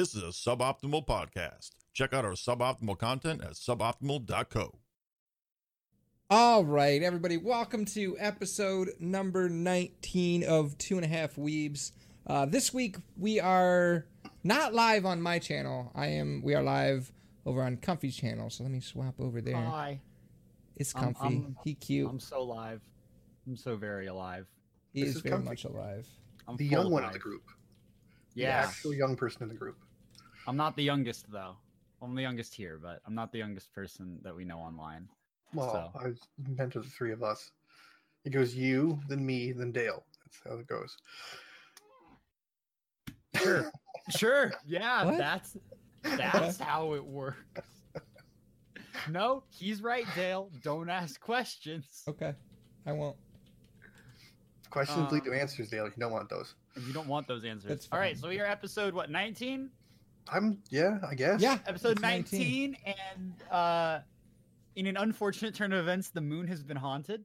This is a suboptimal podcast. Check out our suboptimal content at suboptimal.co. All right, everybody, welcome to episode number 19 of Two and a Half Weebs. Uh, this week we are not live on my channel. I am. We are live over on Comfy's channel. So let me swap over there. Hi. It's I'm- Comfy. I'm- he cute. I'm so live. I'm so very alive. he this is is very Comfy. much alive. I'm the young one of life. the group. Yeah. The Yeah. actual young person in the group. I'm not the youngest though. I'm the youngest here, but I'm not the youngest person that we know online. Well, So. I was meant to the three of us. It goes you, then me, then Dale. That's how it goes. Sure. sure. Yeah, What? that's that's how it works. No, he's right, Dale. Don't ask questions. Okay, I won't. Questions lead to Um, answers, Dale. You don't want those. You don't want those answers. That's All right, so we are episode what 19? I'm yeah, I guess. Yeah, Episode it's 19, and uh in an unfortunate turn of events, the moon has been haunted.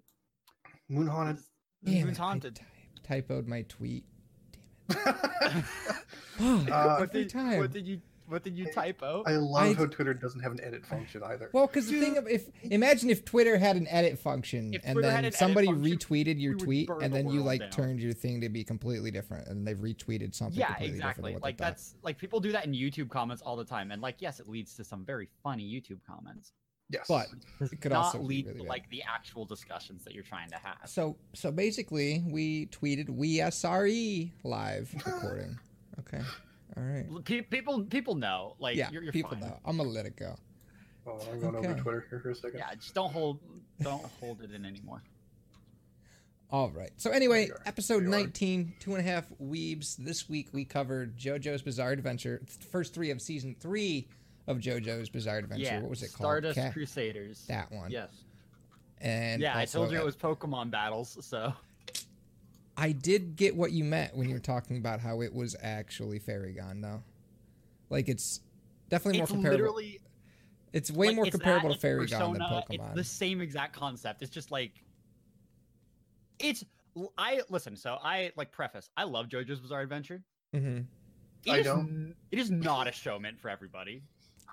Moon haunted. The Damn moon's it, I haunted. ty- typoed my tweet. Damn it. Uh, what every did, time. What did you What did you typo? love I- love how Twitter doesn't have an edit function either. Well, because the thing of if imagine if Twitter had an edit function If and Twitter then an somebody function, retweeted your tweet burn and the then you like down. turned your thing to be completely different and they've retweeted something. yeah, completely exactly. than what they Like thought. that's like people do that in YouTube comments all the time, and like yes, it leads to some very funny YouTube comments. yes. But it could not also lead really to like the actual discussions that you're trying to have. So so basically, we tweeted we SRE live recording. Okay, all right. Pe- people people know like yeah, you're, you're people fine. know. I'm gonna let it go. oh, I'm going Okay. over Twitter here for a second. Yeah, just don't hold don't hold it in anymore. All right. So anyway, episode We are. 19, two and a half weebs. This week we covered JoJo's Bizarre Adventure, the first three of season three of JoJo's Bizarre Adventure. yeah, what was it called? Stardust Ca- Crusaders. that one. Yes. And yeah, I told you it was Pokemon battles. So I did get what you meant when you were talking about how it was actually Fairy Gone, though. Like it's definitely it's more comparable. literally it's way like, more it's comparable that, to it's Fairy Gone than Pokemon. It's the same exact concept. It's just like it's. I listen. So I like preface. I love JoJo's Bizarre Adventure. hmm It I is don't. It is not a show meant for everybody.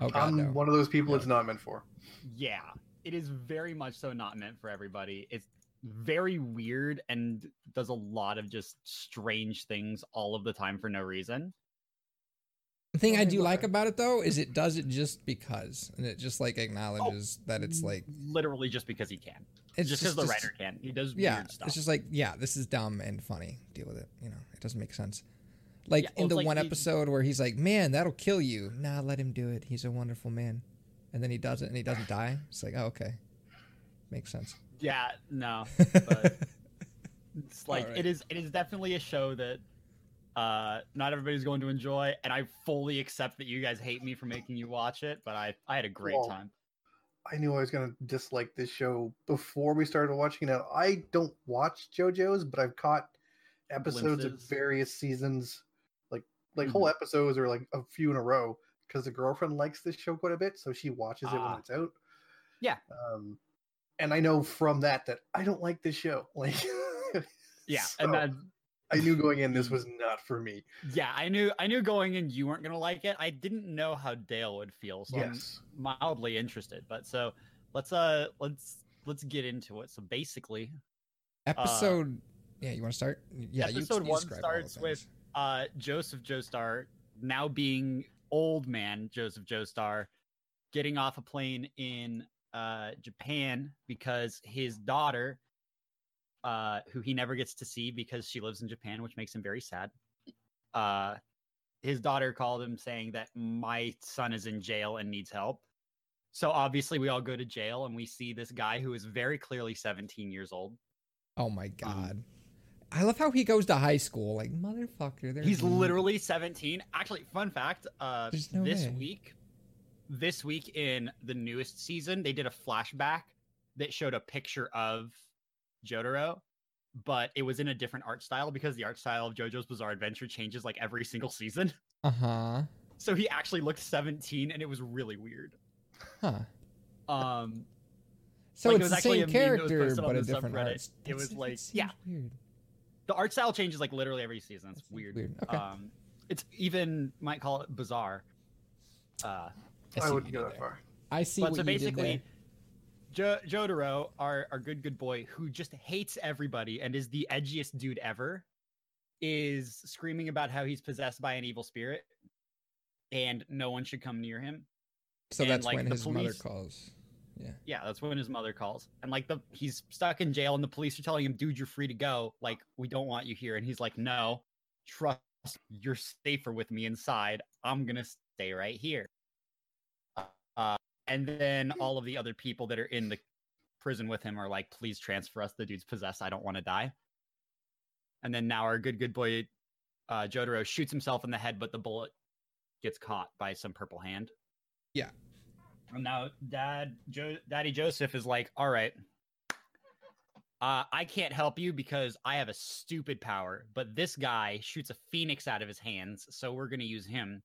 Oh god, I'm no. one of those people it's not meant for. Yeah, it is very much so not meant for everybody. It's very weird and does a lot of just strange things all of the time for no reason. The thing I do like about it though is it does it just because, and it just like acknowledges oh, that it's like literally just because he can. it's just because the writer can. He does yeah, weird stuff. it's just like yeah, this is dumb and funny. Deal with it. You know, it doesn't make sense. Like Yeah, well, in the like one he- episode where he's like, "Man, that'll kill you." Nah, let him do it. He's a wonderful man. And then he does it, and he doesn't die. It's like, oh, okay, makes sense. Yeah, no. But it's like Alright. it is it is definitely a show that uh not everybody's going to enjoy and I fully accept that you guys hate me for making you watch it, but I I had a great Well, time. I knew I was going to dislike this show before we started watching it. I don't watch JoJo's, but I've caught episodes Glimpses. of various seasons, like like whole episodes or like a few in a row, because the girlfriend likes this show quite a bit, so she watches it when Ah. it's out. Yeah. Um, and I know from that that I don't like this show. Like, Yeah, so and that I knew going in this was not for me. yeah, I knew I knew going in you weren't gonna like it. I didn't know how Dale would feel, so yes. I'm mildly interested. But so let's uh let's let's get into it. So basically, Episode, yeah, you want to start? Yeah, you- episode you one describe all the starts with things. uh Joseph Joestar now being old man Joseph Joestar getting off a plane in uh Japan because his daughter uh who he never gets to see because she lives in Japan which makes him very sad uh his daughter called him saying that my son is in jail and needs help so obviously we all go to jail and we see this guy who is very clearly 17 years old Oh my god. I love how he goes to high school. Like motherfucker. He's literally 17. Actually, fun fact, uh no this way. week this week in the newest season, they did a flashback that showed a picture of Jotaro, but it was in a different art style because the art style of JoJo's Bizarre Adventure changes like every single season. Uh huh. So he actually looked 17 and it was really weird. Huh. Um So Like, it it's was the same a meme that was character, but a different subreddit. art. It was like- yeah. Weird. the art style changes like literally every season. It's That seems weird. weird. Okay. Um It's even might call it bizarre. Uh, see I wouldn't go that there. far. I see but what so you did basically, there. jo- Jotaro, our our good good boy, who just hates everybody and is the edgiest dude ever, is screaming about how he's possessed by an evil spirit, and no one should come near him. So and, that's like, when the his mother calls. Yeah. Yeah, that's when his mother calls, and like the he's stuck in jail, and the police are telling him, "Dude, you're free to go. Like we don't want you here." And he's like, "No, trust. You're safer with me inside. I'm gonna stay right here." Uh, and then all of the other people that are in the prison with him are like, "Please transfer us. The dude's possessed. I don't want to die." And then now our good good boy, uh, Jotaro shoots himself in the head, but the bullet gets caught by some purple hand. Yeah. And now Dad, jo- Daddy Joseph is like, "All right, uh, I can't help you because I have a stupid power, but this guy shoots a phoenix out of his hands, so we're gonna use him."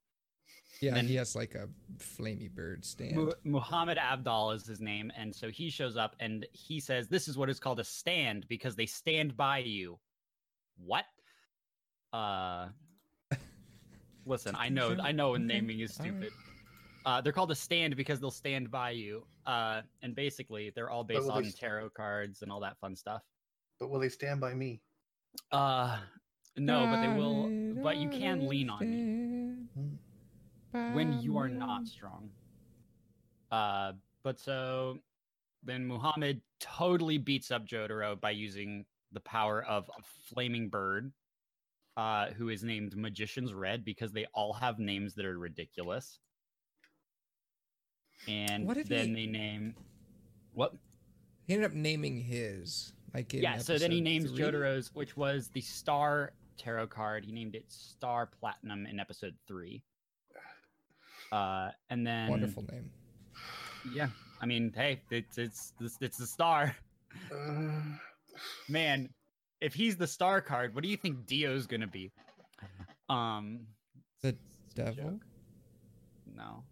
Yeah, and he has like a flamey bird stand. Mu- Muhammad Avdol is his name, and so he shows up and he says, "This is what is called a stand because they stand by you." What? Uh, listen, I know, I know, naming is stupid. Uh, they're called a stand because they'll stand by you. Uh, and basically, they're all based will they on tarot cards and all that fun stuff. But will they stand by me? Uh, no, but they will. But you can lean on me. When you are not strong. Uh, but so then Muhammad totally beats up Jotaro by using the power of a flaming bird, uh, who is named Magician's Red because they all have names that are ridiculous. And then he- they name what? He ended up naming his. Like yeah, so then he names three. Jotaro's, which was the Star Tarot card. He named it Star Platinum in episode three. Uh, and then Wonderful name. Yeah, I mean, hey, it's it's it's, it's the star, Uh, man. If he's the star card, what do you think Dio's gonna be? Um, The devil? No,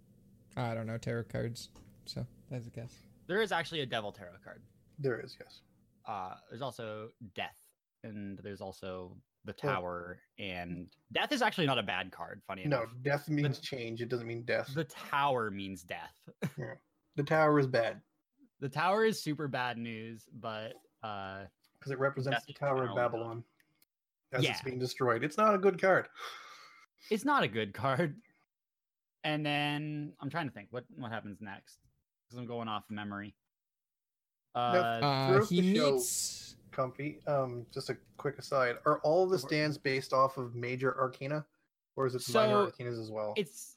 I don't know tarot cards, so that's a guess. there is actually a devil tarot card. there is yes. Uh, there's also death, and there's also the Well- tower, and death is actually not a bad card. Funny enough. No, enough, death means change. It doesn't mean death. the tower means death. yeah. The tower is bad the tower is super bad news, but uh, because it represents the Tower of. Babylon as it's being destroyed. It's not a good card. it's not a good card. And then I'm trying to think what what happens next because I'm going off memory. Uh, Uh, he the show- meets. Comfy. Um, just a quick aside: Are all the stands based off of major arcana, or is it minor So, arcanas as well? it's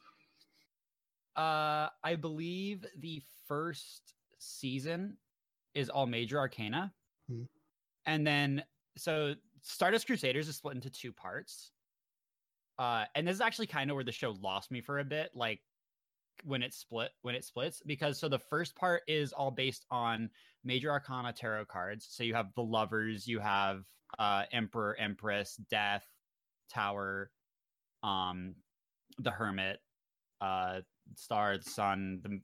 uh I believe the first season is all major arcana. Hmm. And then so Stardust Crusaders is split into two parts. Uh and this is actually kind of where the show lost me for a bit like when it split when it splits because so the first part is all based on major arcana tarot cards. So you have the lovers, you have uh emperor, empress, death, tower, um the hermit, uh star, the sun, the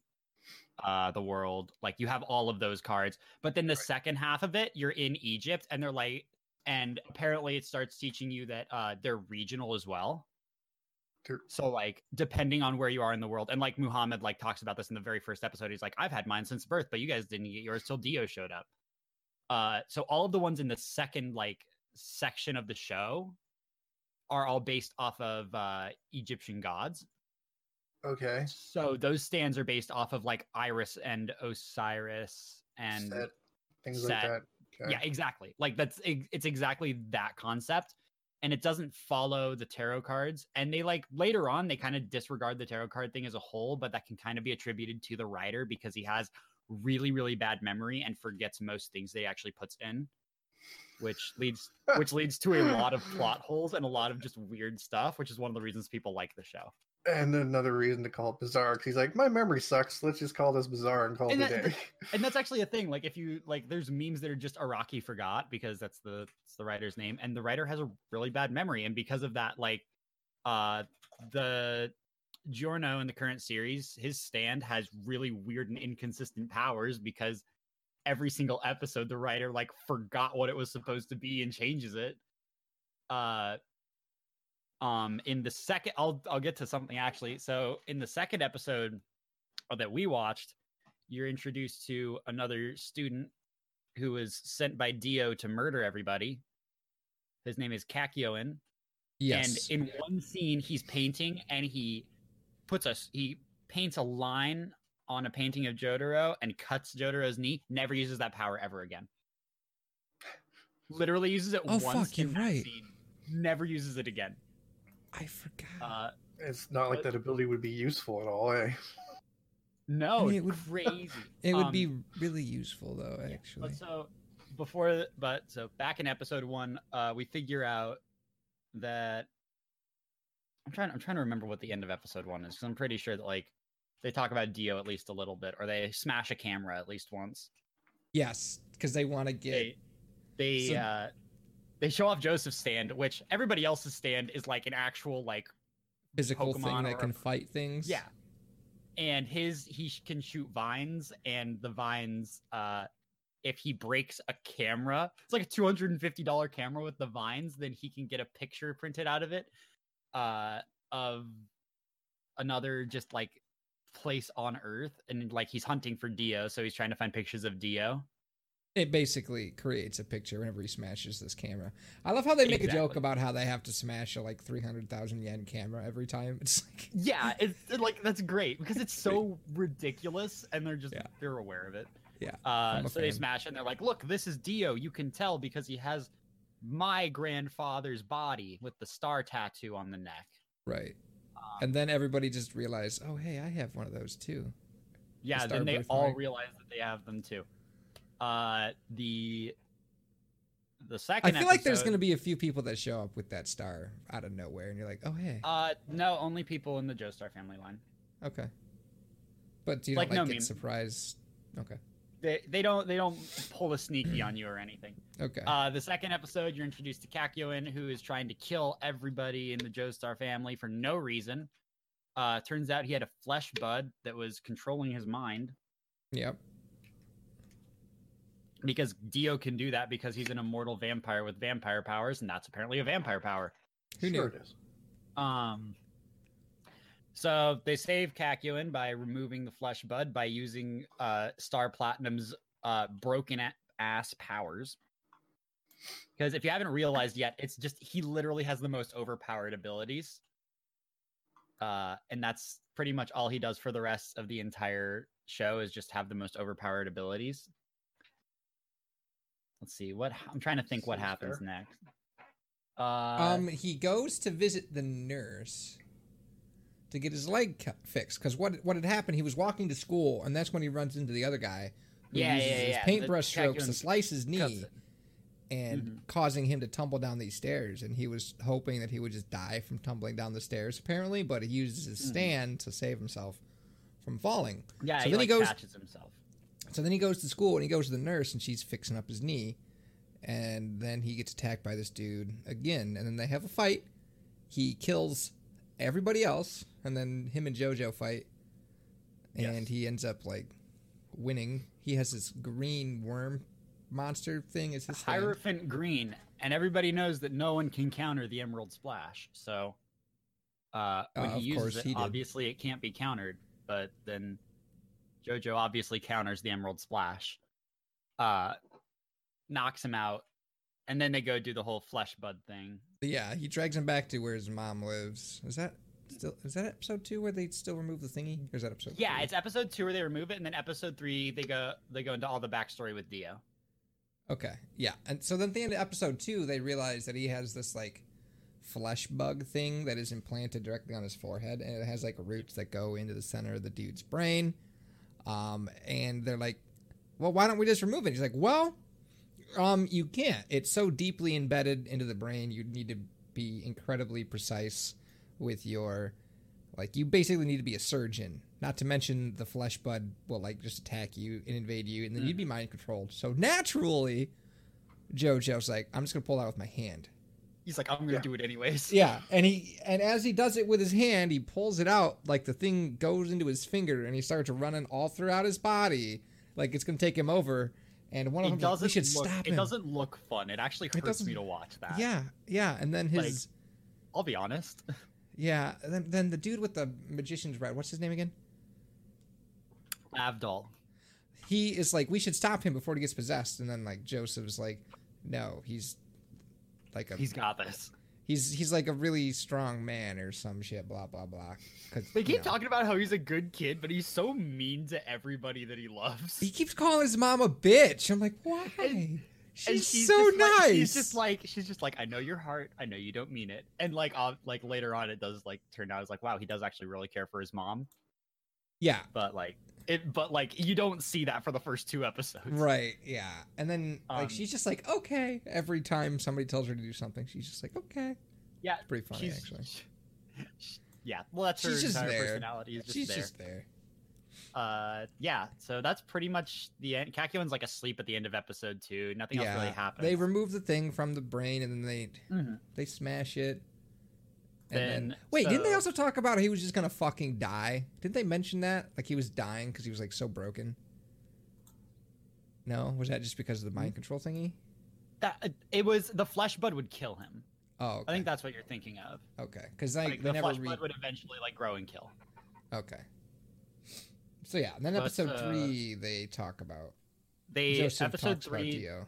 uh the world. Like you have all of those cards. But then the Right. second half of it, you're in Egypt and they're like and apparently it starts teaching you that uh they're regional as well. They're- So like depending on where you are in the world, and like Muhammad like talks about this in the very first episode, he's like, I've had mine since birth, but you guys didn't get yours till Dio showed up. Uh so all of the ones in the second like section of the show are all based off of uh Egyptian gods. okay. So those stands are based off of like Iris and Osiris and Set, things set. like that. Okay. yeah, exactly. Like that's it's exactly that concept, and it doesn't follow the tarot cards. And they like later on they kind of disregard the tarot card thing as a whole, but that can kind of be attributed to the writer because he has really really bad memory and forgets most things that he actually puts in, which leads which leads to a lot of plot holes and a lot of just weird stuff, which is one of the reasons people like the show. And another reason to call it bizarre because he's like, my memory sucks. Let's just call this bizarre and call And it a day. and that's actually a thing. Like if you like, there's memes that are just Araki forgot because that's the that's the writer's name, and the writer has a really bad memory, and because of that, like, uh, the Giorno in the current series, his stand has really weird and inconsistent powers because every single episode the writer like forgot what it was supposed to be and changes it. Uh, Um, in the second, I'll I'll get to something actually. So in the second episode that we watched, you're introduced to another student who was sent by Dio to murder everybody. His name is Kakyoin. Yes. And in one scene, he's painting and he puts us he paints a line on a painting of Jotaro and cuts Jotaro's knee. Never uses that power ever again. Literally uses it Oh, once fuck, you're right. scene. Never uses it again. I forgot. Uh, It's not like But- that ability would be useful at all. Eh? no, mean, it would- crazy. it would Um, be really useful though, Yeah, actually. But so before, but so back in episode one, uh, we figure out that I'm trying. I'm trying to remember what the end of episode one is because I'm pretty sure that like they talk about Dio at least a little bit, or they smash a camera at least once. Yes, because they want to get. They they So- uh, they show off Joseph's stand, which everybody else's stand is like an actual like physical thing that or- can fight things. Yeah. And his he can shoot vines, and the vines, uh, if he breaks a camera, it's like a two hundred and fifty dollar camera with the vines. Then he can get a picture printed out of it, uh, of another just like place on Earth, and like he's hunting for Dio, so he's trying to find pictures of Dio. It basically creates a picture whenever he smashes this camera. I love how they make a joke about how they have to smash a like three hundred thousand yen camera every time. It's like Yeah, it's it, like that's great because it's so ridiculous, and they're just Yeah. they're aware of it. Yeah, Uh, so they smash it and they're like, "Look, this is Dio. You can tell because he has my grandfather's body with the star tattoo on the neck." right. Um, And then everybody just realized, oh hey, I have one of those too. yeah, star then they all realize that they have them too. Uh, the the I second. feel like there's going to be a few people that show up with that star out of nowhere, and you're like, oh hey, Uh, no, only people in the Joestar family line. okay. But do you like, not like no get meme. surprised? Okay, They they don't they don't pull a sneaky on you or anything. okay. Uh, the second episode, you're introduced to Kakyoin, who is trying to kill everybody in the Joestar family for no reason. Uh, turns out he had a flesh bud that was controlling his mind yep. Because Dio can do that because he's an immortal vampire with vampire powers, and that's apparently a vampire power. Who sure knew? it is. Um, so they save Kakyoin by removing the flesh bud by using uh, Star Platinum's uh, broken a- ass powers. Because if you haven't realized yet, it's just he literally has the most overpowered abilities. Uh, and that's pretty much all he does for the rest of the entire show is just have the most overpowered abilities. Let's see what I'm trying to think what happens next. Uh, Um, he goes to visit the nurse to get his leg cut, fixed. Because what what had happened? He was walking to school, and that's when he runs into the other guy who Yeah, uses yeah, his yeah. The paintbrush strokes to slice his knee, it. and Mhm. causing him to tumble down these stairs. And he was hoping that he would just die from tumbling down the stairs, apparently. But he uses his Mhm. stand to save himself from falling. Yeah, So he, then he goes- catches himself. So then he goes to school and he goes to the nurse and she's fixing up his knee. And then he gets attacked by this dude again. And then they have a fight. He kills everybody else. And then him and JoJo fight. And Yes. he ends up like winning. He has this green worm monster thing as his. Hierophant green, and everybody knows that no one can counter the Emerald Splash. So, uh, when Uh, he uses it, obviously it can't be countered. But then JoJo obviously counters the Emerald Splash, uh, knocks him out, and then they go do the whole flesh bud thing. Yeah, he drags him back to where his mom lives. Is that still is that episode two where they still remove the thingy? Or is that episode Yeah, three? it's episode two where they remove it, and then episode three they go they go into all the backstory with Dio. Okay, yeah, and so then at the end of episode two, they realize that he has this like flesh bug thing that is implanted directly on his forehead, and it has like roots that go into the center of the dude's brain. Um, and they're like, "Well, why don't we just remove it?" He's like, "Well, um, you can't. It's so deeply embedded into the brain. You need to be incredibly precise with your." Like you basically need to be a surgeon. Not to mention the flesh bud will like just attack you and invade you, and then you'd be mind controlled. So naturally, JoJo's like, I'm just gonna pull that with my hand. He's like, I'm gonna Yeah. do it anyways. Yeah, and he and as he does it with his hand, he pulls it out like the thing goes into his finger, and he starts running all throughout his body, like it's gonna take him over. And one of It them, doesn't we should look, It stop him. doesn't look fun. It actually hurts doesn't- me to watch that. Yeah, yeah, and then his Like- I'll be honest. Yeah. Then then the dude with the magician's red. What's his name again? Avdol. He is like, we should stop him before he gets possessed. And then like Joseph's like, no, he's like a He's got this. he's he's like a really strong man or some shit. Blah blah blah. Cause, They you keep know. talking about how he's a good kid, but he's so mean to everybody that he loves. He keeps calling his mom a bitch. I'm like, why? And- she's, And she's so nice. Like, she's just like she's just like I know your heart. I know you don't mean it. And like uh, like later on, it does like turn out it's like wow, he does actually really care for his mom. yeah, But like it, but like you don't see that for the first two episodes. right. Yeah, and then like Um, she's just like, okay. Every time somebody tells her to do something, she's just like, okay. Yeah. It's pretty funny actually. she- yeah. Well, that's her She's just entire there. personality. Is just she's there. just there. Uh, yeah. So that's pretty much the end. Kakyoin's like asleep at the end of episode two. Nothing else really happens. they remove the thing from the brain and then they Mhm. they smash it. Then, Then- wait, didn't they also talk about he was just gonna fucking die? Didn't they mention that? Like he was dying because he was like so broken. No, was that just because of the Hmm? mind control thingy? that it was the flesh bud would kill him. Oh, okay. I think that's what you're thinking of. okay. Because like, Like, the never flesh re- bud would eventually like grow and kill. Okay. So yeah, and then But, episode uh, three they talk about They Joseph episode talks about three. Dio.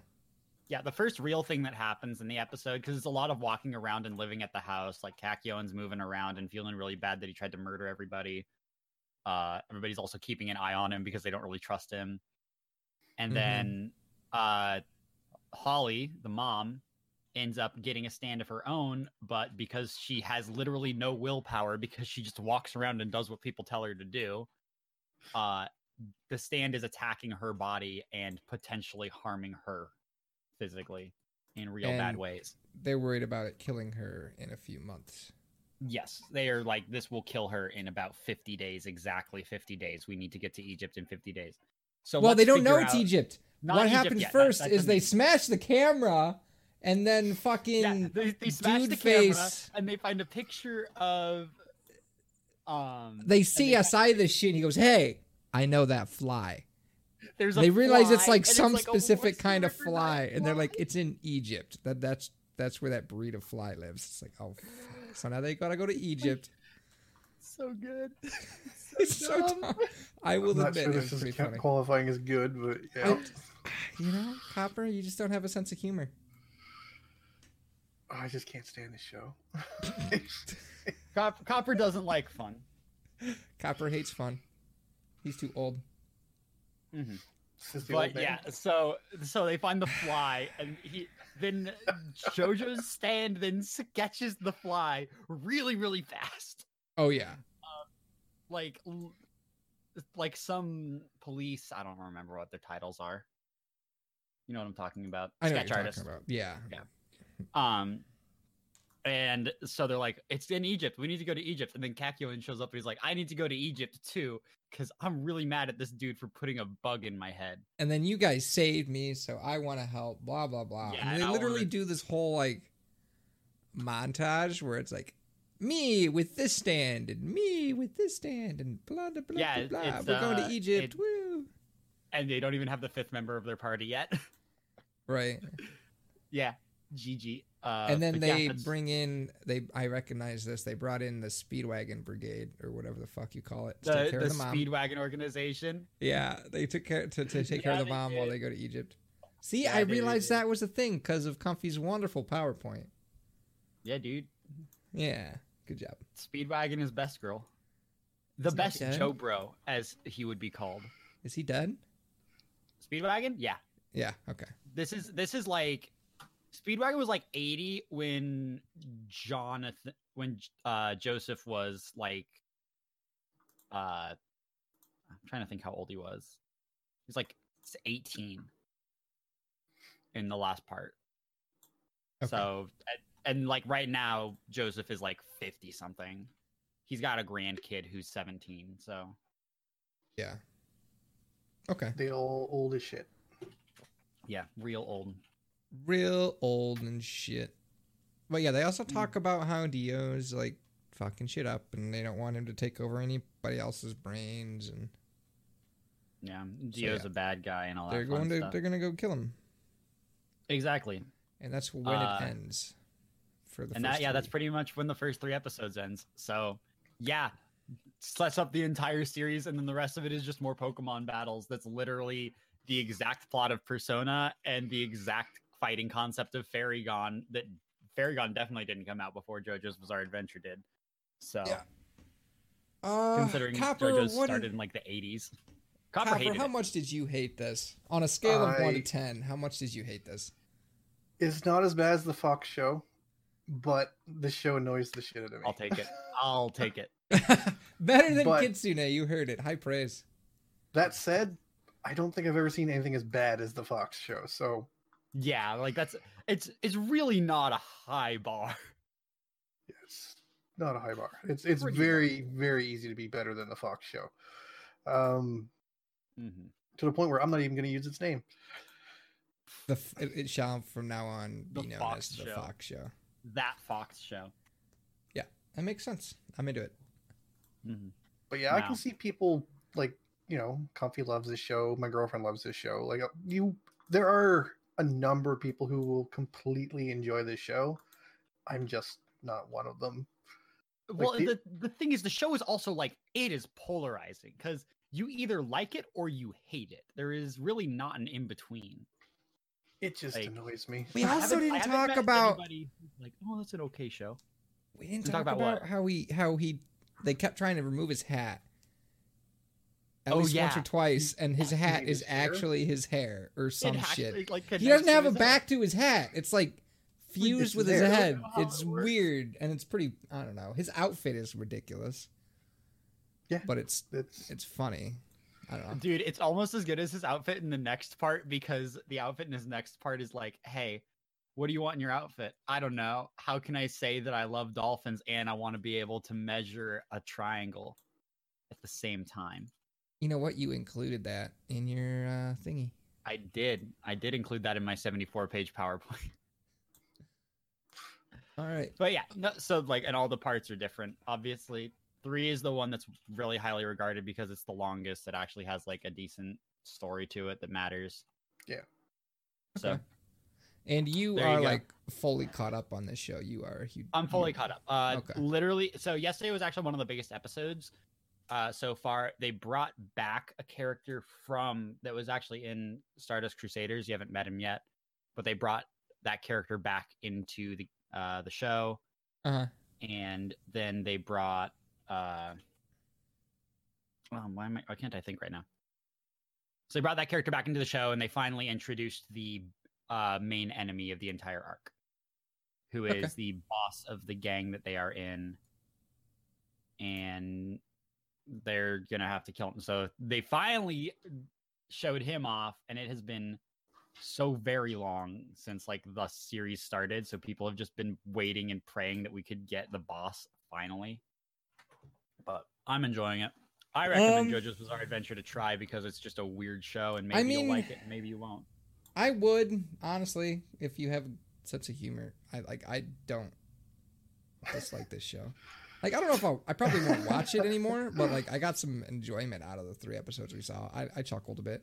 Yeah, the first real thing that happens in the episode because it's a lot of walking around and living at the house. Like Kakyoin's moving around and feeling really bad that he tried to murder everybody. Uh, everybody's also keeping an eye on him because they don't really trust him. And Mhm. then uh, Holly, the mom, ends up getting a stand of her own, but because she has literally no willpower because she just walks around and does what people tell her to do, uh, the stand is attacking her body and potentially harming her physically in real bad ways. They're worried about it killing her in a few months. Yes, they are like this will kill her in about 50 days, exactly 50 days. We need to get to Egypt in 50 days. So well, they don't know it's Egypt. What Egypt happens yet, first that's is they smash the camera and then fucking yeah, they, they smash dude the camera face. and they find a picture of um they and see fi- this shit and he goes, Hey, I know that fly. There's a They realize it's like and some like, oh, specific what's kind of river fly, and they're like, it's in Egypt. That that's that's where that breed of fly lives. It's like, oh, fuck. so now they gotta go to Egypt. so good. It's so dumb. dumb. I will I'm not admit sure this is funny. qualifying as good, but yeah. I- you know, Copper, you just don't have a sense of humor. I just can't stand this show. Cop- Copper doesn't like fun. Copper hates fun. He's too old. Mhm. This is the But yeah, so so they find the fly, and he then JoJo's stand then sketches the fly really really fast, Oh yeah. like like some police. I don't remember what their titles are. You know what I'm talking about? I know Sketch what you're artist. talking about. Yeah. Um, and so they're like, "It's in Egypt. We need to go to Egypt." And then Kakyoin shows up and he's like, "I need to go to Egypt too, because I'm really mad at this dude for putting a bug in my head." And then you guys saved me, so I want to help. Blah blah blah. Yeah, and they literally do this whole like montage where it's like me with this stand and me with this stand and blah blah blah yeah, blah, blah. We're going uh, to Egypt. it- Woo! And they don't even have the fifth member of their party yet. Right. yeah, GG. Uh, and then but yeah, they bring in they. I recognize this. They brought in the Speedwagon Brigade or whatever the fuck you call it to the, take care the the. Speedwagon organization. Yeah, they took care to, to take care of the they mom while they go to Egypt. See, Yeah, I they realized did. that was a thing because of Comfy's wonderful PowerPoint. Yeah, dude. Yeah, good job. Speedwagon is best girl. The Is best? Joe Bro, as he would be called. Is he dead? Speedwagon? Yeah. Yeah. Okay. this is this is like Speedwagon was like 80 when Jonathan when uh Joseph was like uh I'm trying to think how old he was. He's was like 18 in the last part. Okay. So and, and like right now Joseph is like 50 something. He's got a grandkid who's 17, so Yeah. Okay. They all old as shit. yeah, real old. Real old and shit. But yeah, they also talk about how Dio's like fucking shit up, and they don't want him to take over anybody else's brains, and Yeah, Dio's yeah. a bad guy and all that they're going to stuff. they're gonna go kill him, Exactly. and that's when Uh, it ends. for the and that yeah, that's pretty much when the first three episodes ends. So yeah, sets up the entire series, and then the rest of it is just more Pokemon battles. That's literally the exact plot of Persona and the exact fighting concept of Fairy Gone. That Fairy Gone definitely didn't come out before JoJo's Bizarre Adventure did. So Yeah. Uh, considering Copper, JoJo's started did- in like the 80s, Copper, Copper, hated how it. much did you hate this? On a scale of one to ten, how much did you hate this? It's not as bad as the Fox show, but the show annoys the shit out of me. I'll take it. I'll take it. Better than But- Kitsune. You heard it. High praise. that said, I don't think I've ever seen anything as bad as the Fox show. So Yeah, like that's it's it's really not a high bar. Yes, not a high bar. It's it's Pretty very very easy to be better than the Fox show. Um, Mhm. to the point where I'm not even going to use its name. The it, it shall from now on The be known Fox as the Show. Fox Show. That Fox show. Yeah, that makes sense. I'm into it. Mhm. But yeah, I can see people like you know, Comfy loves this show. My girlfriend loves this show. Like you, there are a number of people who will completely enjoy this show. I'm just not one of them. Well, the- the the thing is, the show is also like it is polarizing because you either like it or you hate it. There is really not an in between. It just Like- annoys me. We also didn't talk about like, oh, that's an okay show. we didn't We talk, talk about, about what? how he how he they kept trying to remove his hat. At Oh, least once or twice, and his hat is his hair? actually his hair or some It shit. actually, like, He doesn't have a his head. back to his hat. It's like fused it's with his there. Head. It's it weird and it's pretty. I don't know. His outfit is ridiculous. Yeah. but it's It's it's funny. I don't know. Dude, it's almost as good as his outfit in the next part because the outfit in his next part is like, hey, what do you want in your outfit? I don't know. How can I say that I love dolphins and I want to be able to measure a triangle at the same time? You know what? You included that in your uh, thingy. I did. I did include that in my 74 page PowerPoint. All right. But yeah, no, so like, and all the parts are different. Obviously, three is the one that's really highly regarded because it's the longest. It actually has like a decent story to it that matters. Yeah. So Okay. And you There you are go. like fully caught up on this show. You are. You, I'm fully you- caught up. Uh, Okay. literally. So yesterday was actually one of the biggest episodes uh, so far. They brought back a character from that was actually in Stardust Crusaders. You haven't met him yet, but they brought that character back into the uh, the show, Uh-huh. and then they brought. Uh, oh, why am I? Why can't I think right now? So they brought that character back into the show, and they finally introduced the uh, main enemy of the entire arc, who is Okay. the boss of the gang that they are in, and they're gonna have to kill him. So they finally showed him off, and it has been so very long since like the series started. So people have just been waiting and praying that we could get the boss finally. But I'm enjoying it. I recommend Um, JoJo's Bizarre Adventure to try because it's just a weird show, and I maybe mean- you'll like it, and maybe you won't. I would honestly, if you have a sense of humor. I like. I don't dislike this show. Like I don't know if I'll, I probably won't watch it anymore, but like I got some enjoyment out of the three episodes we saw. I, I chuckled a bit.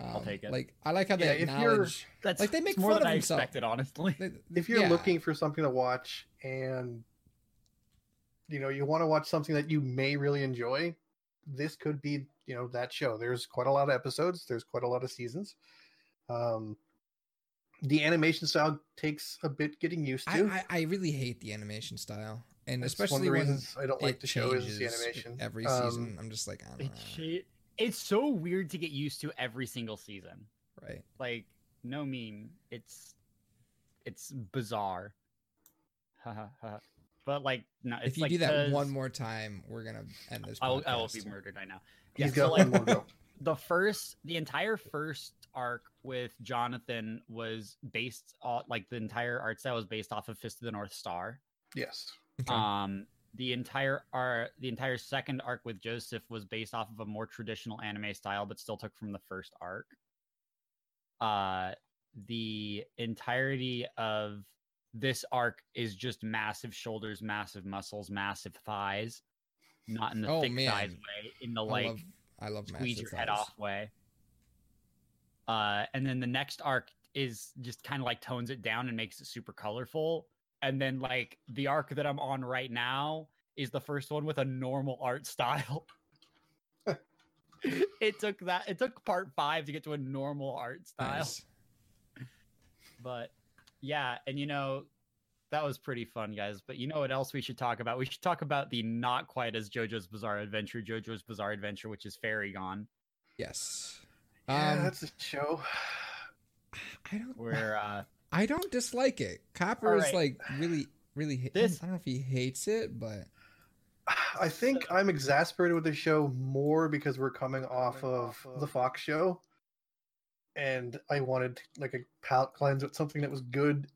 Um, take it. Like I like how they Yeah, if you're- acknowledge. That's Like, they make more fun than of I themselves. expected, honestly. they- if you're yeah. looking for something to watch and you know you want to watch something that you may really enjoy this could be you know that show there's quite a lot of episodes there's quite a lot of seasons um the animation style takes a bit getting used I, to I, I really hate the animation style, and That's especially one of the when reasons i don't like it the show is the animation every Um, season. I'm just like, I don't It know, it's so weird to get used to every single season. right? Like no meme. It's it's bizarre. Haha, haha. but like no, it's If you like do that 'cause one more time, we're gonna end this. I will, I will be murdered. I know. he's Yeah, so, got like, one more go the first the entire first arc with jonathan was based on like the entire art style was based off of fist of the north star yes Okay. um the entire art the entire second arc with joseph was based off of a more traditional anime style but still took from the first arc uh the entirety of this arc is just massive shoulders massive muscles massive thighs not in the Oh, thick man. thighs way in the I like love, I love squeeze your head off way. Uh, and then the next arc is just kind of like tones it down and makes it super colorful. And then like the arc that I'm on right now is the first one with a normal art style. it took that it took part five to get to a normal art style. Nice. But yeah, and you know, that was pretty fun, guys. But you know what else we should talk about? We should talk about the not quite as JoJo's Bizarre Adventure, JoJo's Bizarre Adventure, which is Fairy Gone, Yes. Yeah, Um, that's a show. I don't. where uh I don't dislike it. Copper is like really, really. ha- This- I don't know if he hates it, but I think I'm exasperated with the show more because we're coming off of the Fox show, and I wanted like a palate cleanse with something that was good,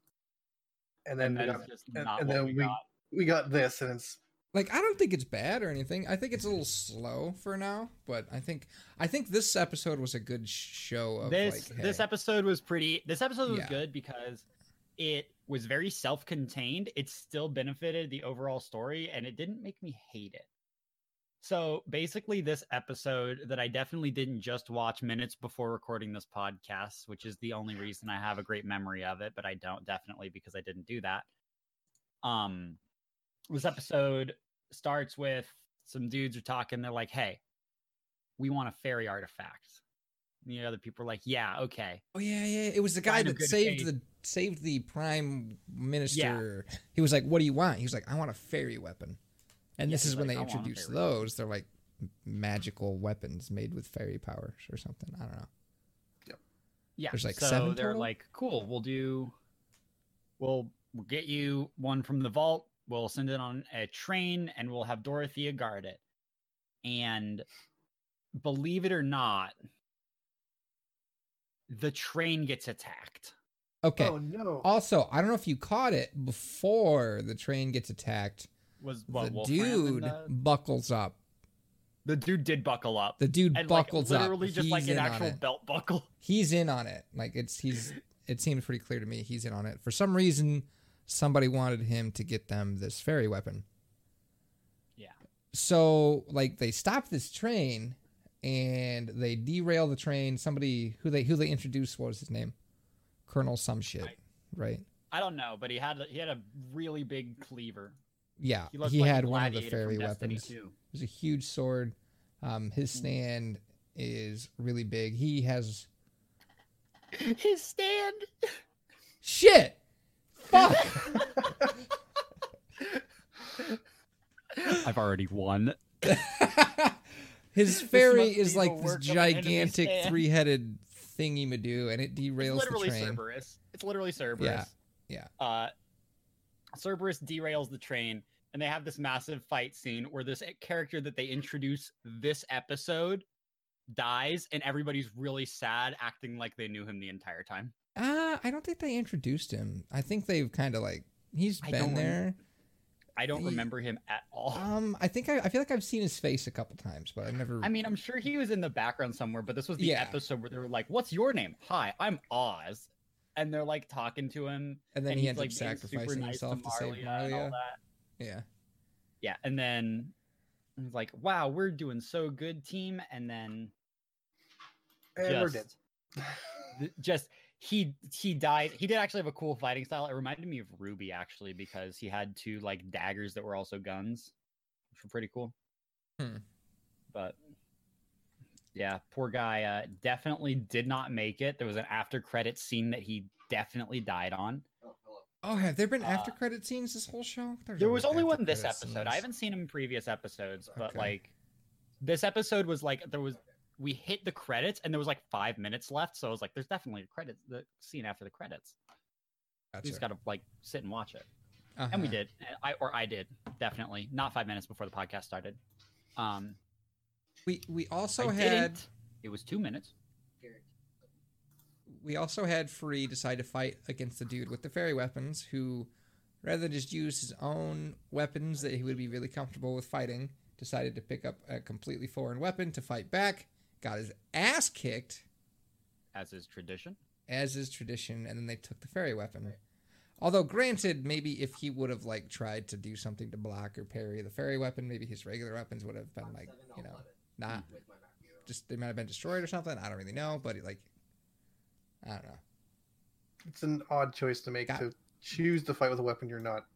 and then and we then got, just and- not and what then we we- got. we got this, and it's like I don't think it's bad or anything. I think it's a little slow for now, but I think I think this episode was a good show of this like this episode was pretty this episode was Yeah. good because it was very self-contained it still benefited the overall story and it didn't make me hate it so basically this episode that i definitely didn't just watch minutes before recording this podcast which is the only reason i have a great memory of it but i don't definitely because i didn't do that um this episode starts with some dudes are talking they're like hey we want a fairy artifact and the other people are like, yeah, okay. Oh yeah, yeah. It was the guy Kind that saved faith. the saved the prime minister. He was like, "What do you want?" He was like, "I want a fairy weapon." And Yeah, this he's is when they introduce want a those. They're like magical weapons made with fairy powers or something. I don't know. Yeah. There's, like, so seven they're total? like, cool, we'll do we'll we'll get you one from the vault, we'll send it on a train, and we'll have Dorothea guard it. And believe it or not, the train gets attacked. Okay. oh no, Also, I don't know if you caught it before the train gets attacked. Was what the Wolfram dude the, buckles up. the dude did buckle up. The dude and like buckles literally up. just like an actual belt buckle. He's in on it. Like it's he's. It seems pretty clear to me he's in on it. For some reason, somebody wanted him to get them this fairy weapon. Yeah. So like they stop this train, and they derail the train. Somebody who they who they introduced what was his name, Colonel some shit, I- right? I don't know, but he had he had a really big cleaver. Yeah, He, he like had one of the fairy weapons. 2. It was a huge sword. Um, his Mm. stand is really big. He has His stand. shit. Fuck. I've already won. his fairy is like this work of an enemy gigantic three-headed thingy madoo, and it It's derails the literally train. Cerberus. It's literally Cerberus. yeah. Uh, Cerberus derails the train, and they have this massive fight scene where this character that they introduce this episode dies, and everybody's really sad, acting like they knew him the entire time. Uh, I don't think they introduced him. I think they've kind of like he's I been don't rem- there. I don't Ye- remember him at all. Um, I think I, I feel like I've seen his face a couple times, but I've never. I mean, I'm sure he was in the background somewhere, but this was the Yeah. episode where they were like, "What's your name?" "Hi, I'm Oz," and they're like talking to him, and then and he he's ends like up being super sacrificing nice himself to, save Marlya and all that. Yeah. Yeah, and then he's like, "Wow, we're doing so good, team," and then and just, just he he died. He did actually have a cool fighting style. It reminded me of Ruby actually because he had two like daggers that were also guns, which were pretty cool. Hmm. But yeah, poor guy. Uh, definitely did not make it. There was an after credit scene that he definitely died on. Oh, have there been Uh, after credit scenes this whole show? There's There was only one this episode. I haven't seen him in previous episodes, but Okay. like this episode was like there was we hit the credits and there was like five minutes left, so I was like, "There's definitely a credit the scene after the credits. We just got to like sit and watch it." And we Uh-huh. did. I or I did definitely not five minutes before the podcast started. Um, We we also I had didn't. It was two minutes. we also had Free decide to fight against the dude with the fairy weapons, who, rather than just use his own weapons that he would be really comfortable with fighting, decided to pick up a completely foreign weapon to fight back. Got his ass kicked, as is tradition. as is tradition, and then they took the fairy weapon. Although, granted, maybe if he would have like tried to do something to block or parry the fairy weapon, maybe his regular weapons would have been like, you know, not just they might have been destroyed or something. I don't really know, but like, I don't know. It's an odd choice to make Got- to choose to fight with a weapon you're not.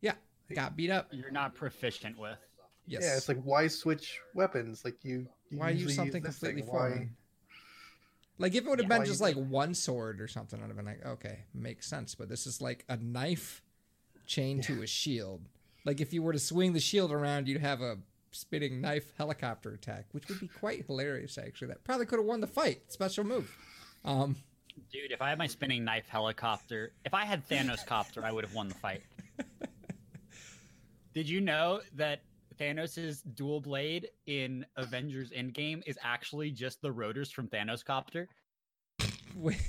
Yeah, got beat up. You're not proficient with. Yes. Yeah, it's like why switch weapons? Like you. you why use something this completely thing. Why? foreign? Like if it would have Yeah, been just you- like one sword or something, I'd have been like, okay, makes sense. But this is like a knife chained to a shield. Like if you were to swing the shield around, you'd have a spitting knife helicopter attack, which would be quite hilarious. Actually, that probably could have won the fight. Special move. Um, Dude, if I had my spinning knife helicopter, if I had Thanos copter, I would have won the fight. Did you know that Thanos' dual blade in Avengers Endgame is actually just the rotors from Thanos copter? wait.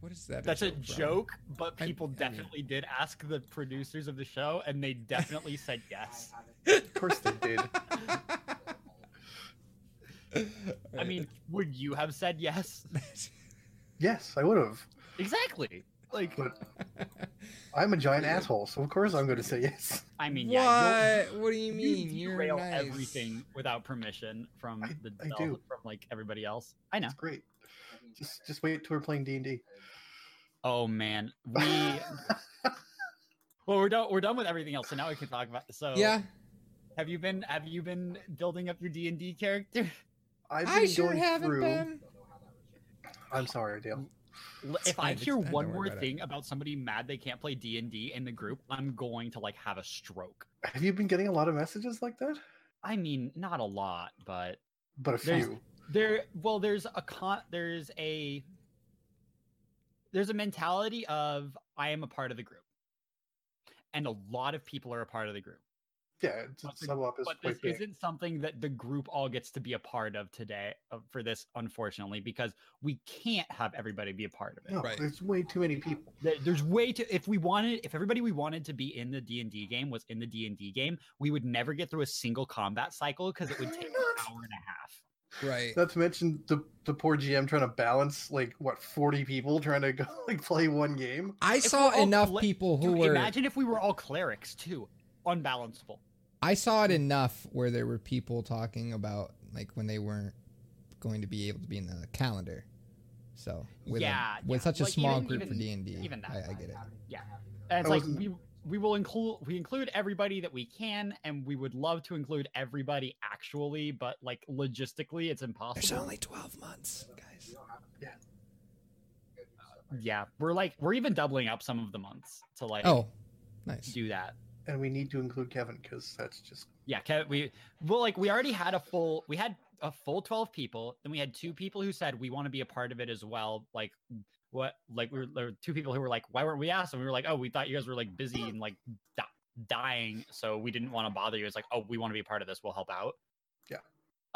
What is that? That's a from? joke, but people I mean- definitely did ask the producers of the show, and they definitely said yes. Of course they did. I mean, would you have said yes? yes, I would have. Exactly. Like, But I'm a giant asshole, so of course I'm going to say yes. I mean, yeah, you'll- what do you mean? you derail nice. everything without permission from I- the I do. from like everybody else. I know. It's great. Just just wait till we're playing D and D. Oh man, we well we're done we're done with everything else, so now we can talk about so Yeah, Have you been have you been building up your D and D character? I've been I sure haven't through. been. I'm sorry, Dale. L- If I fine, hear fine, one don't more worry about it. thing about somebody mad they can't play D and D in the group, I'm going to like have a stroke. Have you been getting a lot of messages like that? I mean, not a lot, but But a There's- few. there well there's a con there's a there's a mentality of I am a part of the group. And a lot of people are a part of the group. Yeah, but the- sub op is but quite this big. isn't something that the group all gets to be a part of today uh, for this unfortunately because we can't have everybody be a part of it No, Right. there's way too many people. There's way too if we wanted if everybody we wanted to be in the d&d game was in the d&d game we would never get through a single combat cycle because it would take an hour and a half Right. Not to mention the the poor GM trying to balance like what 40 people trying to go like play one game. I If saw enough cl- people who Dude, were. imagine if we were all clerics too unbalanceable I saw it enough where there were people talking about like when they weren't going to be able to be in the calendar. So with a- Yeah, with yeah. such a Like, small even- group for D and D, even that. I, I get it. Yeah. And it's I like we we will include we include everybody that we can, and we would love to include everybody actually, but like logistically, it's impossible. There's only twelve months, guys. Yeah, yeah, we're like we're even doubling up some of the months to like Oh, nice. do that. And we need to include Kevin because that's just Yeah, Kev, we well like we already had a full we had a full 12 people then we had two people who said we want to be a part of it as well like what like we were there were two people who were like why weren't we asked? And we were like oh we thought you guys were like busy and like di- dying so we didn't want to bother you. It's like oh we want to be a part of this. We'll help out. Yeah.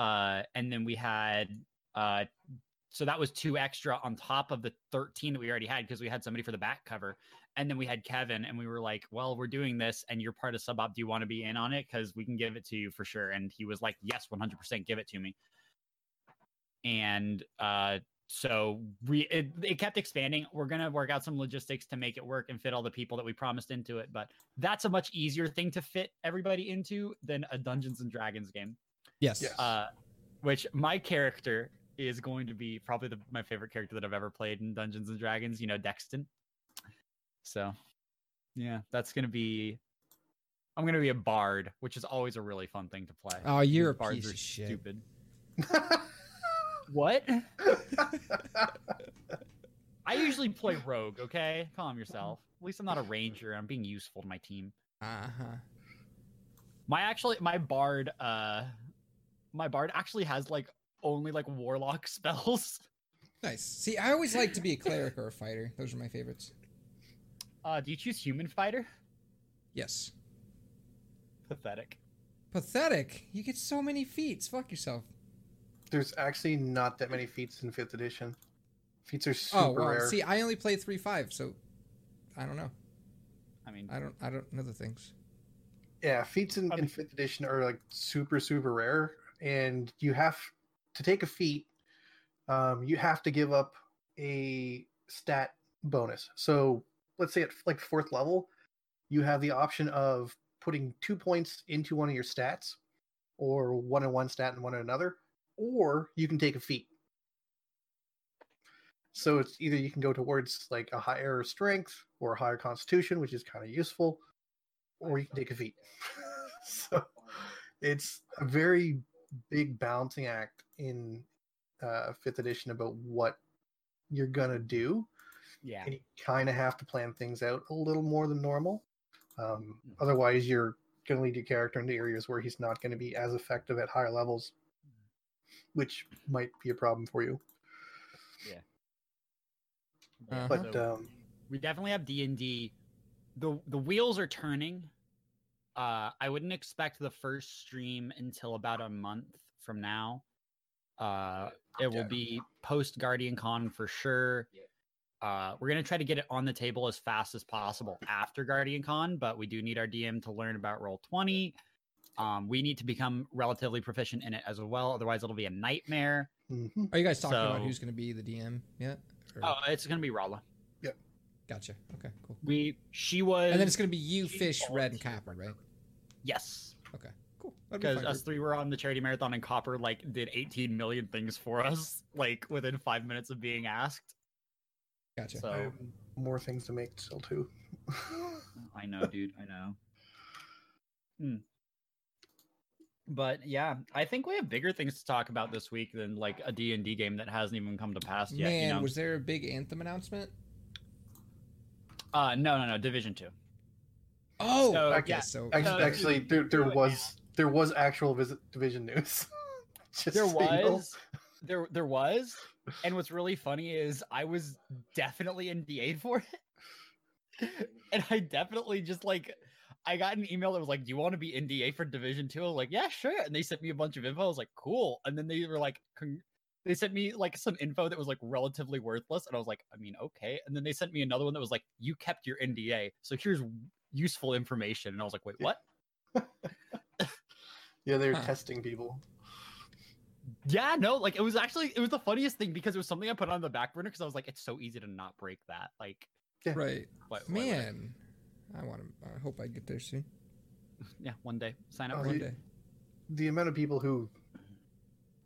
uh and then we had uh so that was two extra on top of the 13 that we already had because we had somebody for the back cover and then we had Kevin, and we were like, "Well, we're doing this, and you're part of Sub Op. Do you want to be in on it? Because we can give it to you for sure." And he was like, "Yes, 100%, give it to me." And uh, so we it, it kept expanding. We're gonna work out some logistics to make it work and fit all the people that we promised into it. But that's a much easier thing to fit everybody into than a Dungeons and Dragons game. Yes. Yes. Uh, which my character is going to be probably the, my favorite character that I've ever played in Dungeons and Dragons. You know, Dexton. So, yeah, that's gonna be. I'm gonna be a bard, which is always a really fun thing to play. Oh, you're a Bards piece of shit. Stupid. What? I usually play rogue. Okay, calm yourself. At least I'm not a ranger. I'm being useful to my team. Uh huh. My actually, my bard, uh, my bard actually has like only like warlock spells. Nice. See, I always like to be a cleric or a fighter. Those are my favorites. Uh, do you choose human fighter? Yes. Pathetic. Pathetic. You get so many feats. Fuck yourself. there's actually not that many feats in fifth edition. Feats are super Oh well. rare. See, I only play three five, so I don't know. I mean, I don't. I don't know the things. Yeah, feats in, in fifth edition are like super super rare, and you have to take a feat. Um, you have to give up a stat bonus. So let's say at like fourth level, you have the option of putting two points into one of your stats, or one in one stat and one in another, or you can take a feat. So it's either you can go towards like a higher strength or a higher constitution, which is kind of useful, or you can take a feat. so it's a very big balancing act in uh, fifth edition about what you're gonna do, Yeah. and you kind of have to plan things out a little more than normal. Um, Mhm. otherwise, you're gonna lead your character into areas where he's not gonna be as effective at higher levels, which might be a problem for you. Uh-huh. But So- um, we definitely have D and D. the The wheels are turning. Uh, I wouldn't expect the first stream until about a month from now. Uh, it will be post Guardian Con for sure. Uh, we're gonna try to get it on the table as fast as possible after Guardian Con, but we do need our DM to learn about Roll Twenty. Um, we need to become relatively proficient in it as well, otherwise it'll be a nightmare. mhm. Are you guys talking about who's going to be the DM yet? Or- Oh, it's gonna be Rala. Yep. Gotcha. Okay, cool. We she was, And then it's going to be you, Fish, Red, and. Copper, right? yes. Okay, cool. Because us three were on the charity marathon and copper like did 18 million things for us like within five minutes of being asked Gotcha. I so have more things to make still too. i know dude i know Hmm. but yeah i think we have bigger things to talk about this week than like a d&d game that hasn't even come to pass yet Man, you know was there a big Anthem announcement? uh no no no division two Oh, So, okay. yeah. So Ac- No, Actually, there, there was there was actual visit division news. Just there so you was there there was and what's really funny is i was definitely NDA'd for it. And i definitely just like i got an email that was like do you want to be nda for division two? Like yeah sure. And they sent me a bunch of info. I was like cool. And then they were like con- they sent me like some info that was like relatively worthless. And i was like i mean okay. And then they sent me another one that was like you kept your nda so here's useful information. And i was like wait what? Yeah, they were testing people. Yeah, no, like it was actually it was the funniest thing because it was something I put on the back burner because I was like, it's so easy to not break that. Like, yeah. right, what, what- what- man. I want to. I hope I get there soon. yeah, one day sign up. Oh, for One it. you- day. The amount of people who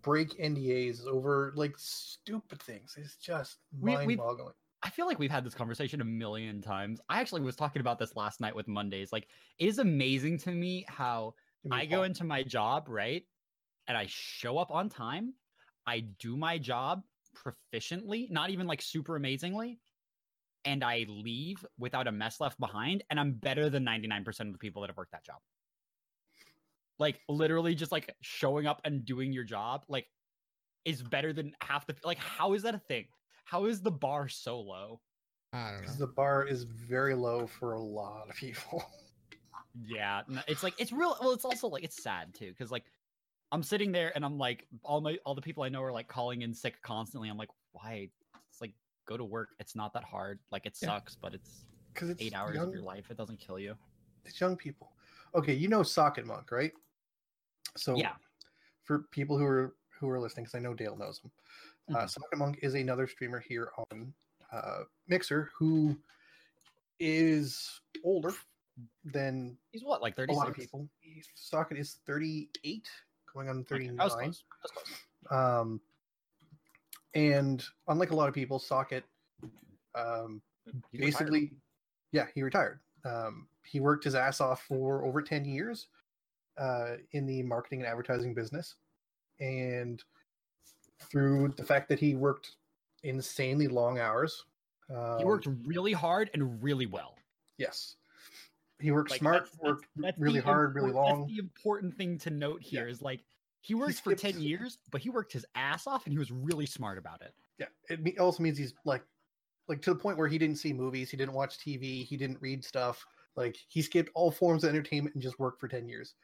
break NDAs over like stupid things is just We- mind-boggling. I feel like we've had this conversation a million times. I actually was talking about this last night with Mondays. Like, it is amazing to me how I go into my job, right? And I show up on time. I do my job proficiently, not even like super amazingly. And I leave without a mess left behind. And I'm better than 99% of the people that have worked that job. Like, literally, just like showing up and doing your job, like, is better than half the. Like, how is that a thing? How is the bar so low? I don't know. because the bar is very low for a lot of people. Yeah, it's like it's real. Well, it's also like it's sad too because like I'm sitting there and I'm like all my all the people I know are like calling in sick constantly. I'm like, why? It's like go to work. It's not that hard. Like it Yeah. sucks, but it's Because it's eight hours young, of your life. It doesn't kill you. It's young people. Okay, you know Socket Monk, right? So Yeah. for people who are who are listening, because I know Dale knows him. Uh, Mhm. Socket Monk is another streamer here on uh, Mixer who is older than He's what like 30 a lot of people. He's- Socket is 38, going on I 39. was close. I was close. Um, and unlike a lot of people, Socket um, He retired. basically, yeah, he retired. Um, he worked his ass off for over 10 years uh, in the marketing and advertising business. And through the fact that he worked insanely long hours, um, he worked really hard and really well. Yes. He worked Like, smart, that's- that's- worked that's really hard, really long. That's the important thing to note Yeah. here is like he worked for ten years, but he worked his ass off and he was really smart about it. yeah it also means he's like like to the point where he didn't see movies he didn't watch tv he didn't read stuff like he skipped all forms of entertainment and just worked for 10 years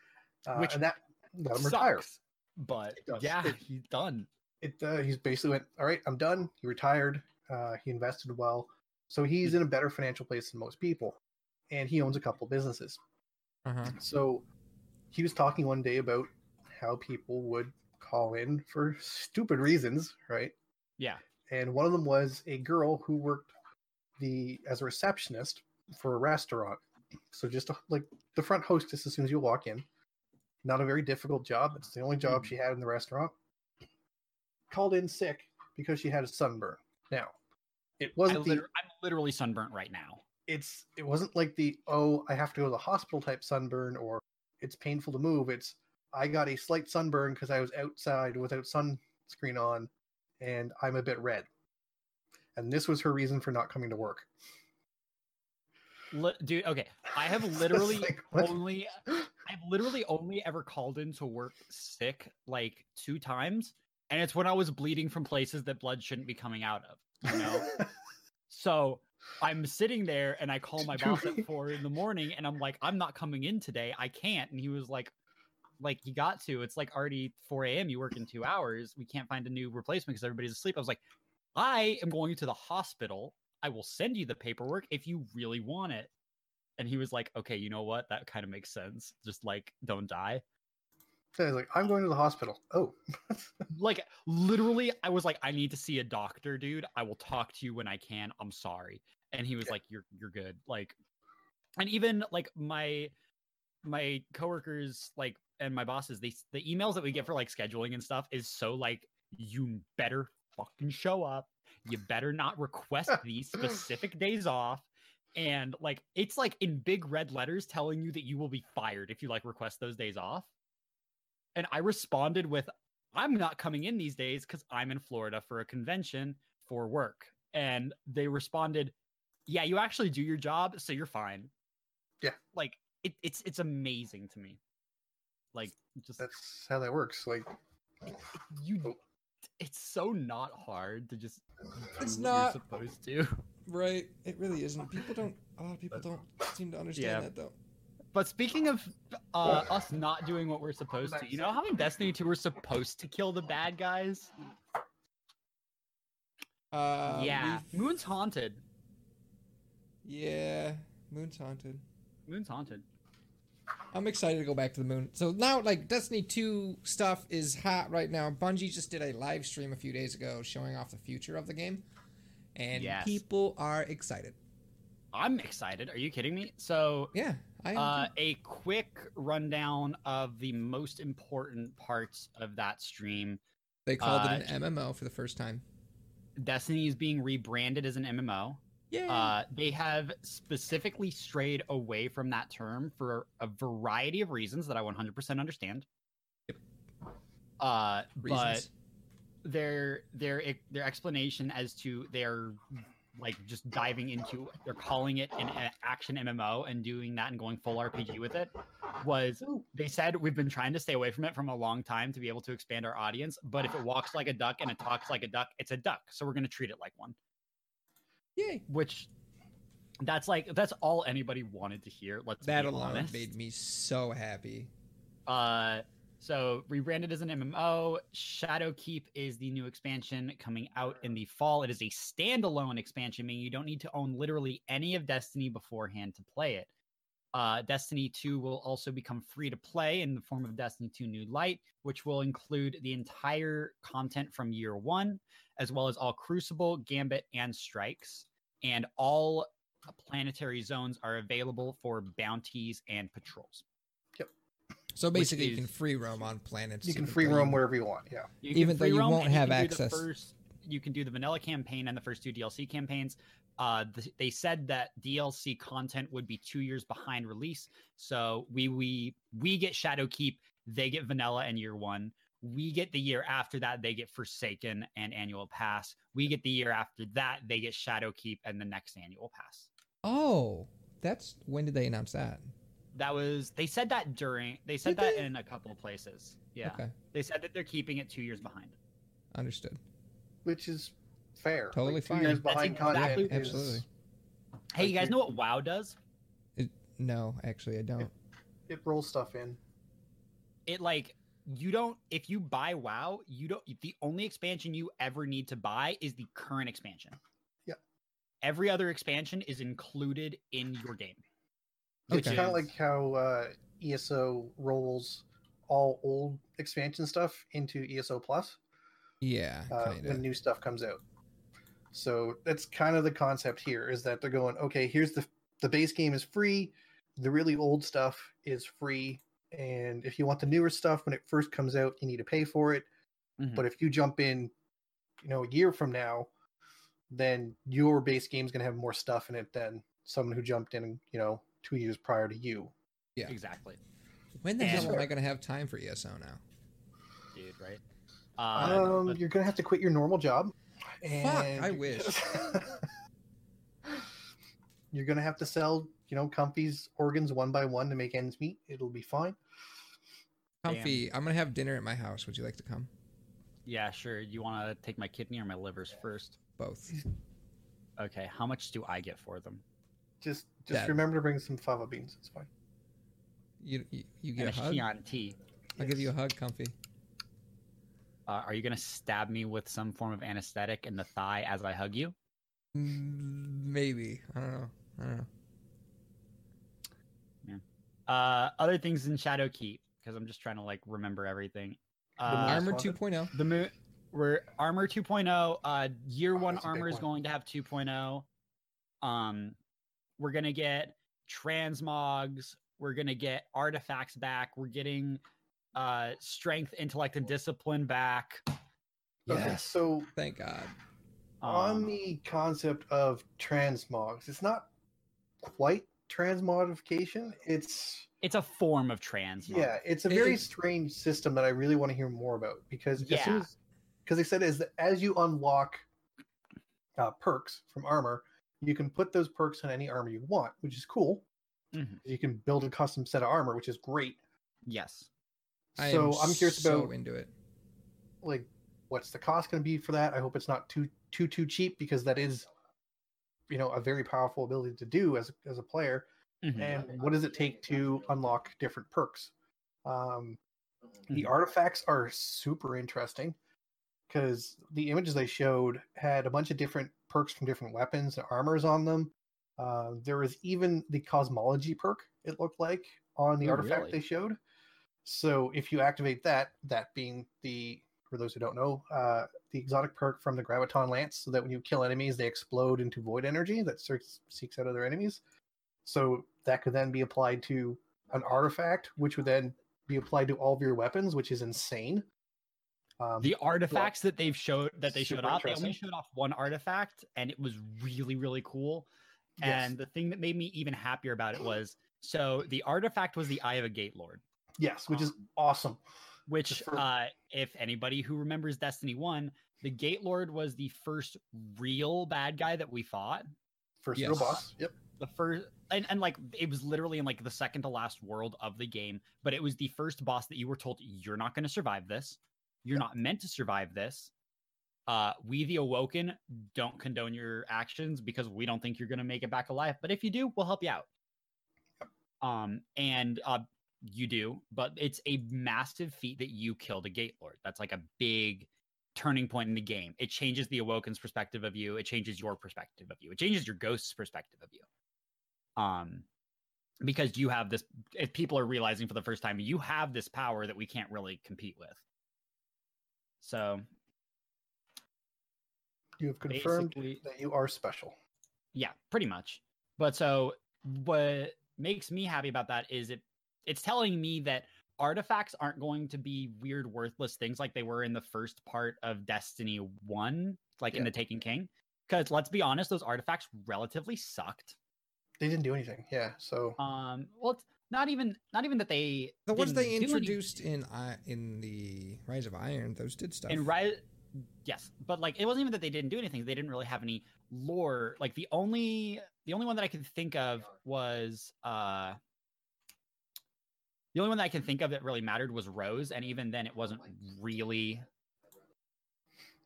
uh, Which and that let him retire Sucks, but yeah, It- he's done. it uh, he's basically went all right i'm done he retired uh, he invested well so he's in a better financial place than most people and he owns a couple businesses Uh-huh. so he was talking one day about how people would call in for stupid reasons right Yeah. and one of them was a girl who worked the as a receptionist for a restaurant so just a, like the front hostess as soon as you walk in not a very difficult job it's the only job Mhm. she had in the restaurant called in sick because she had a sunburn now It wasn't the liter- I'm literally sunburnt right now. It's it wasn't like the oh I have to go to the hospital type sunburn or it's painful to move. It's I got a slight sunburn because I was outside without sunscreen on, and I'm a bit red. And this was her reason for not coming to work. Li- dude, okay. I have literally like, only I've literally only ever called into work sick like two times, and it's when I was bleeding from places that blood shouldn't be coming out of. You know, so I'm sitting there and I call my boss at four in the morning, and I'm like, I'm not coming in today. I can't. And he was like, like you got to. It's like already 4 a.m. You work in two hours. We can't find a new replacement because everybody's asleep. I was like, I am going to the hospital. I will send you the paperwork if you really want it. And he was like, okay, you know what? That kind of makes sense. Just like, don't die. So I was like, I'm going to the hospital. Oh, Like, literally, I was like, I need to see a doctor, dude. I will talk to you when I can. I'm sorry. And he was Yeah. like, you're you're good. Like, and even like my my coworkers, like, and my bosses, they the emails that we get for like scheduling and stuff is so like, you better fucking show up. You better not request these specific days off. And like it's like in big red letters telling you that you will be fired if you like request those days off. And I responded with, I'm not coming in these days because I'm in Florida for a convention for work. And they responded, Yeah, you actually do your job, so you're fine. Yeah. Like it, it's it's amazing to me. Like just that's how that works. Like, you Oh. it's so not hard to just It's not. you're supposed to. Right. It really isn't. People don't. A lot of people don't seem to understand Yeah. that though. But speaking of uh, us not doing what we're supposed to, you know how in Destiny 2 we're supposed to kill the bad guys? Uh, yeah. we've- Moon's haunted. Yeah. Moon's haunted. Moon's haunted. I'm excited to go back to the moon. So now, like Destiny 2 stuff is hot right now. Bungie just did a live stream a few days ago showing off the future of the game, and Yes. people are excited. I'm excited. Are you kidding me? So, Yeah. Uh, a quick rundown of the most important parts of that stream. they called uh, it an MMO for the first time. Destiny is being rebranded as an MMO. Yeah. Uh, they have specifically strayed away from that term for a variety of reasons that I 100% understand. Yep. Uh, but their their their explanation as to their like just diving into they're calling it an action MMO and doing that and going full RPG with it was they said we've been trying to stay away from it from a long time to be able to expand our audience but if it walks like a duck and it talks like a duck it's a duck so we're going to treat it like one Yay. which that's like that's all anybody wanted to hear let's That be alone honest. made me so happy. Uh, so rebranded as an MMO. Shadowkeep is the new expansion coming out in the fall. It is a standalone expansion, meaning you don't need to own literally any of Destiny beforehand to play it. Uh, Destiny 2 will also become free to play in the form of Destiny 2 New Light, which will include the entire content from year one, as well as all Crucible, Gambit, and Strikes. And all planetary zones are available for bounties and patrols. So basically, you can free roam on planets. you can free roam wherever you want. Yeah. You Even though you roam won't have can do the access. first- you can do the vanilla campaign and the first two DLC campaigns. Uh, th- they said that DLC content would be two years behind release, so we we we get Shadowkeep, they get vanilla in year one. We get the year after that, they get Forsaken and Annual Pass. We get the year after that, they get Shadowkeep and the next Annual Pass. Oh, that's when did they announce that? That was they said that during they said Did that they? in a couple of places. Yeah, Okay, they said that they're keeping it two years behind. understood. Which is fair. Totally like, two fine. Years That's behind exactly- content Yeah, is- absolutely. Hey, Like, you guys know what WoW does? It, no, actually, I don't. It rolls stuff in. it like you don't if you buy WoW, you don't the only expansion you ever need to buy is the current expansion. Yep. Every other expansion is included in your game. It's kind of like how uh, ESO rolls all old expansion stuff into ESO Plus Yeah, uh, when new stuff comes out. So that's kind of the concept here is that they're going, okay, here's the the base game is free, the really old stuff is free, and if you want the newer stuff when it first comes out, you need to pay for it. Mhm. But if you jump in, you know, a year from now, then your base game is going to have more stuff in it than someone who jumped in, you know, two years prior to you. Yeah. Exactly, When the And- hell am I going to have time for ESO now? dude. Right. Uh, um, but- you're going to have to quit your normal job. Fuck, I wish. you're going to have to sell, you know, Comfy's organs one by one to make ends meet. It'll be fine. Damn. Comfy, I'm going to have dinner at my house. Would you like to come? yeah, sure. You want to take my kidney or my livers first? Both. Okay. How much do I get for them? Just just Dad. remember to bring some fava beans. It's fine. You, you, you And get a a hug? Chianti. I'll give you a hug, Comfy. Uh, are you gonna stab me with some form of anesthetic in the thigh as I hug you? Mm, Maybe. I don't know. I don't know. Uh, other things in Shadowkeep because I'm just trying to like remember everything. Uh, Most Armor 2.0. the moon we're armor 2.0 uh year Oh, one that's a big armor is going to have 2.0 um we're gonna get transmogs we're gonna get artifacts back we're getting uh strength intellect and discipline back Okay, so Thank God. on Um, the concept of transmogs, it's not quite transmogrification. It's it's a form of trans. yeah, it's a very it- strange system that I really want to hear more about because as soon Yeah. because they said is that as you unlock uh, perks from armor, you can put those perks on any armor you want, which is cool. Mhm. You can build a custom set of armor, which is great. yes I so am I'm curious so about into it. like what's the cost going to be for that i hope it's not too too too cheap because that is you know a very powerful ability to do as as a player Mhm. and what does it take to unlock different perks um the Mhm. artifacts are super interesting because the images they showed had a bunch of different perks from different weapons and armors on them. Uh, there was even the cosmology perk it looked like on the Oh, artifact really? they showed. So if you activate that that being the for those who don't know uh, the exotic perk from the graviton lance so that when you kill enemies they explode into void energy that seeks, seeks out other enemies. So that could then be applied to an artifact which would then be applied to all of your weapons which is insane um, the artifacts that they've showed that they showed off they only showed off one artifact and it was really really cool. Yes. and the thing that made me even happier about it was so the artifact was the eye of a gate lord. Yes which is um, awesome. which for- uh if anybody who remembers destiny 1 the gate lord was the first real bad guy that we fought. First Yes. real boss yep. The first and, and like it was literally in like the second to last world of the game but it was the first boss that you were told you're not going to survive this you're not meant to survive this. Uh we the awoken don't condone your actions because we don't think you're going to make it back alive but if you do we'll help you out. Um and uh you do but it's a massive feat that you killed a gate lord. That's like a big turning point in the game. It changes the awoken's perspective of you. It changes your perspective of you. It changes your ghost's perspective of you. Um because you have this if people are realizing for the first time you have this power that we can't really compete with so you have confirmed that you are special. Yeah pretty much. But so what makes me happy about that is it it's telling me that artifacts aren't going to be weird worthless things like they were in the first part of destiny 1 like in the taken king. Because let's be honest those artifacts relatively sucked. They didn't do anything. Yeah so um well it's not even not even that they The ones they introduced in I in the Rise of Iron, those did stuff. And right, yes, but like it wasn't even that they didn't do anything. They didn't really have any lore. Like the only the only one that I could think of was uh the only one that I can think of that really mattered was Rose, and even then it wasn't really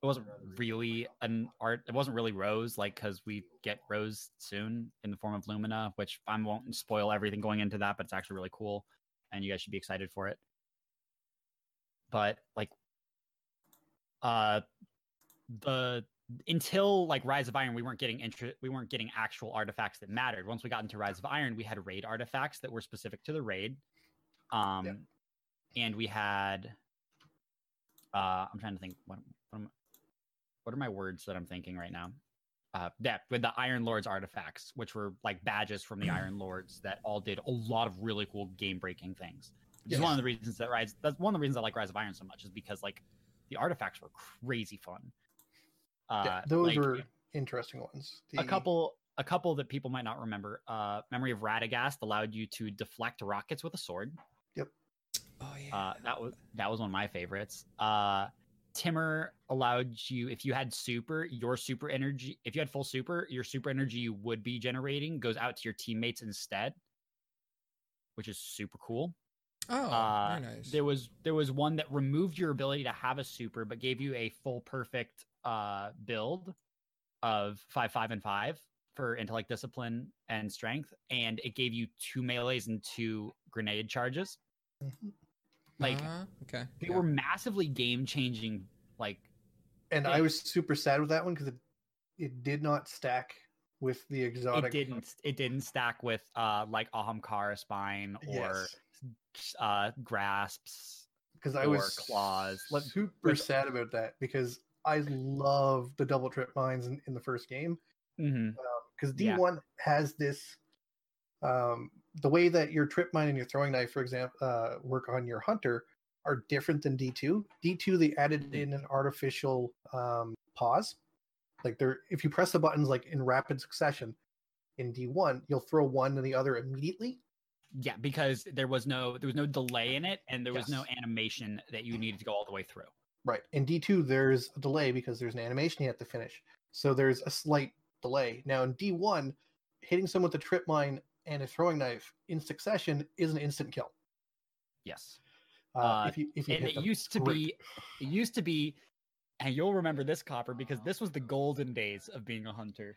it wasn't really an art it wasn't really Rose, like because we get Rose soon in the form of Lumina, which I won't spoil everything going into that, but it's actually really cool and you guys should be excited for it. But like uh the until like Rise of Iron, we weren't getting inter- we weren't getting actual artifacts that mattered. Once we got into Rise of Iron, we had raid artifacts that were specific to the raid. Um and we had uh I'm trying to think what what, are my words that I'm thinking right now? Uh yeah, with the Iron Lords artifacts, which were like badges from the Iron Lords that all did a lot of really cool game breaking things. Which is one of the reasons that Rise that's one of the reasons I like Rise of Iron so much is because like the artifacts were crazy fun. Uh, yeah, those like, were interesting ones. a couple a couple that people might not remember. Uh, Memory of Radegast allowed you to deflect rockets with a sword. Yep. Oh yeah. Uh, that was that was one of my favorites. Uh, Timur allowed you if you had super, your super energy. If you had full super, your super energy you would be generating goes out to your teammates instead, which is super cool. oh, uh, very nice. There was there was one that removed your ability to have a super, but gave you a full perfect uh, build of five, five, and five for intellect, discipline, and strength, and it gave you two melees and two grenade charges. Mhm. Like Uh, okay. they yeah. were massively game changing. Like and yeah. I was super sad with that one because it, it did not stack with the exotic. it didn't it didn't stack with uh like Ahamkara spine or Yes, uh grasps. because I was claws. Super let's- sad about that because I love the double trip mines in, in the first game because D1 has this um, the way that your trip mine and your throwing knife, for example, uh, work on your hunter are different than D2. D2 they added Mm-hmm. in an artificial um, pause, like they're if you press the buttons like in rapid succession. In D1, you'll throw one and the other immediately. Yeah, because there was no there was no delay in it, and there was no animation that you needed to go all the way through. Right. In D2, there's a delay because there's an animation you have to finish. So there's a slight delay. Now in D1, hitting someone with a trip mine and a throwing knife in succession is an instant kill. Yes, Uh, Uh, if you if you and it used to correct. be it used to be, and you'll remember this copper because this was the golden days of being a hunter.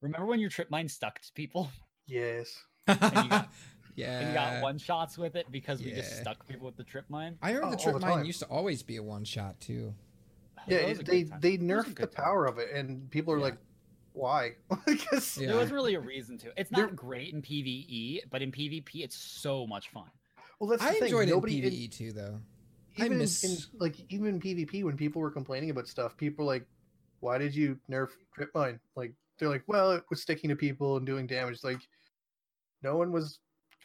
Remember when your trip mine stuck to people yes. and you got- yeah. and you got one shots with it because we just stuck people with the trip mine? I heard Oh, the trip the mine used to always be a one shot too. Yeah, That it- they they It was a nerfed the good time. power of it, and people are Yeah. like, "Why?" Because Yeah. There wasn't really a reason to. It's There- not great in PVE, but in PvP, it's so much fun. well, that's the I thing. enjoyed it in Nobody in- PVE too, though. I even in- miss- in, like even in PvP when people were complaining about stuff, people were like, "Why did you nerf trip mine?" Like they're like, "Well, it was sticking to people and doing damage." Like no one was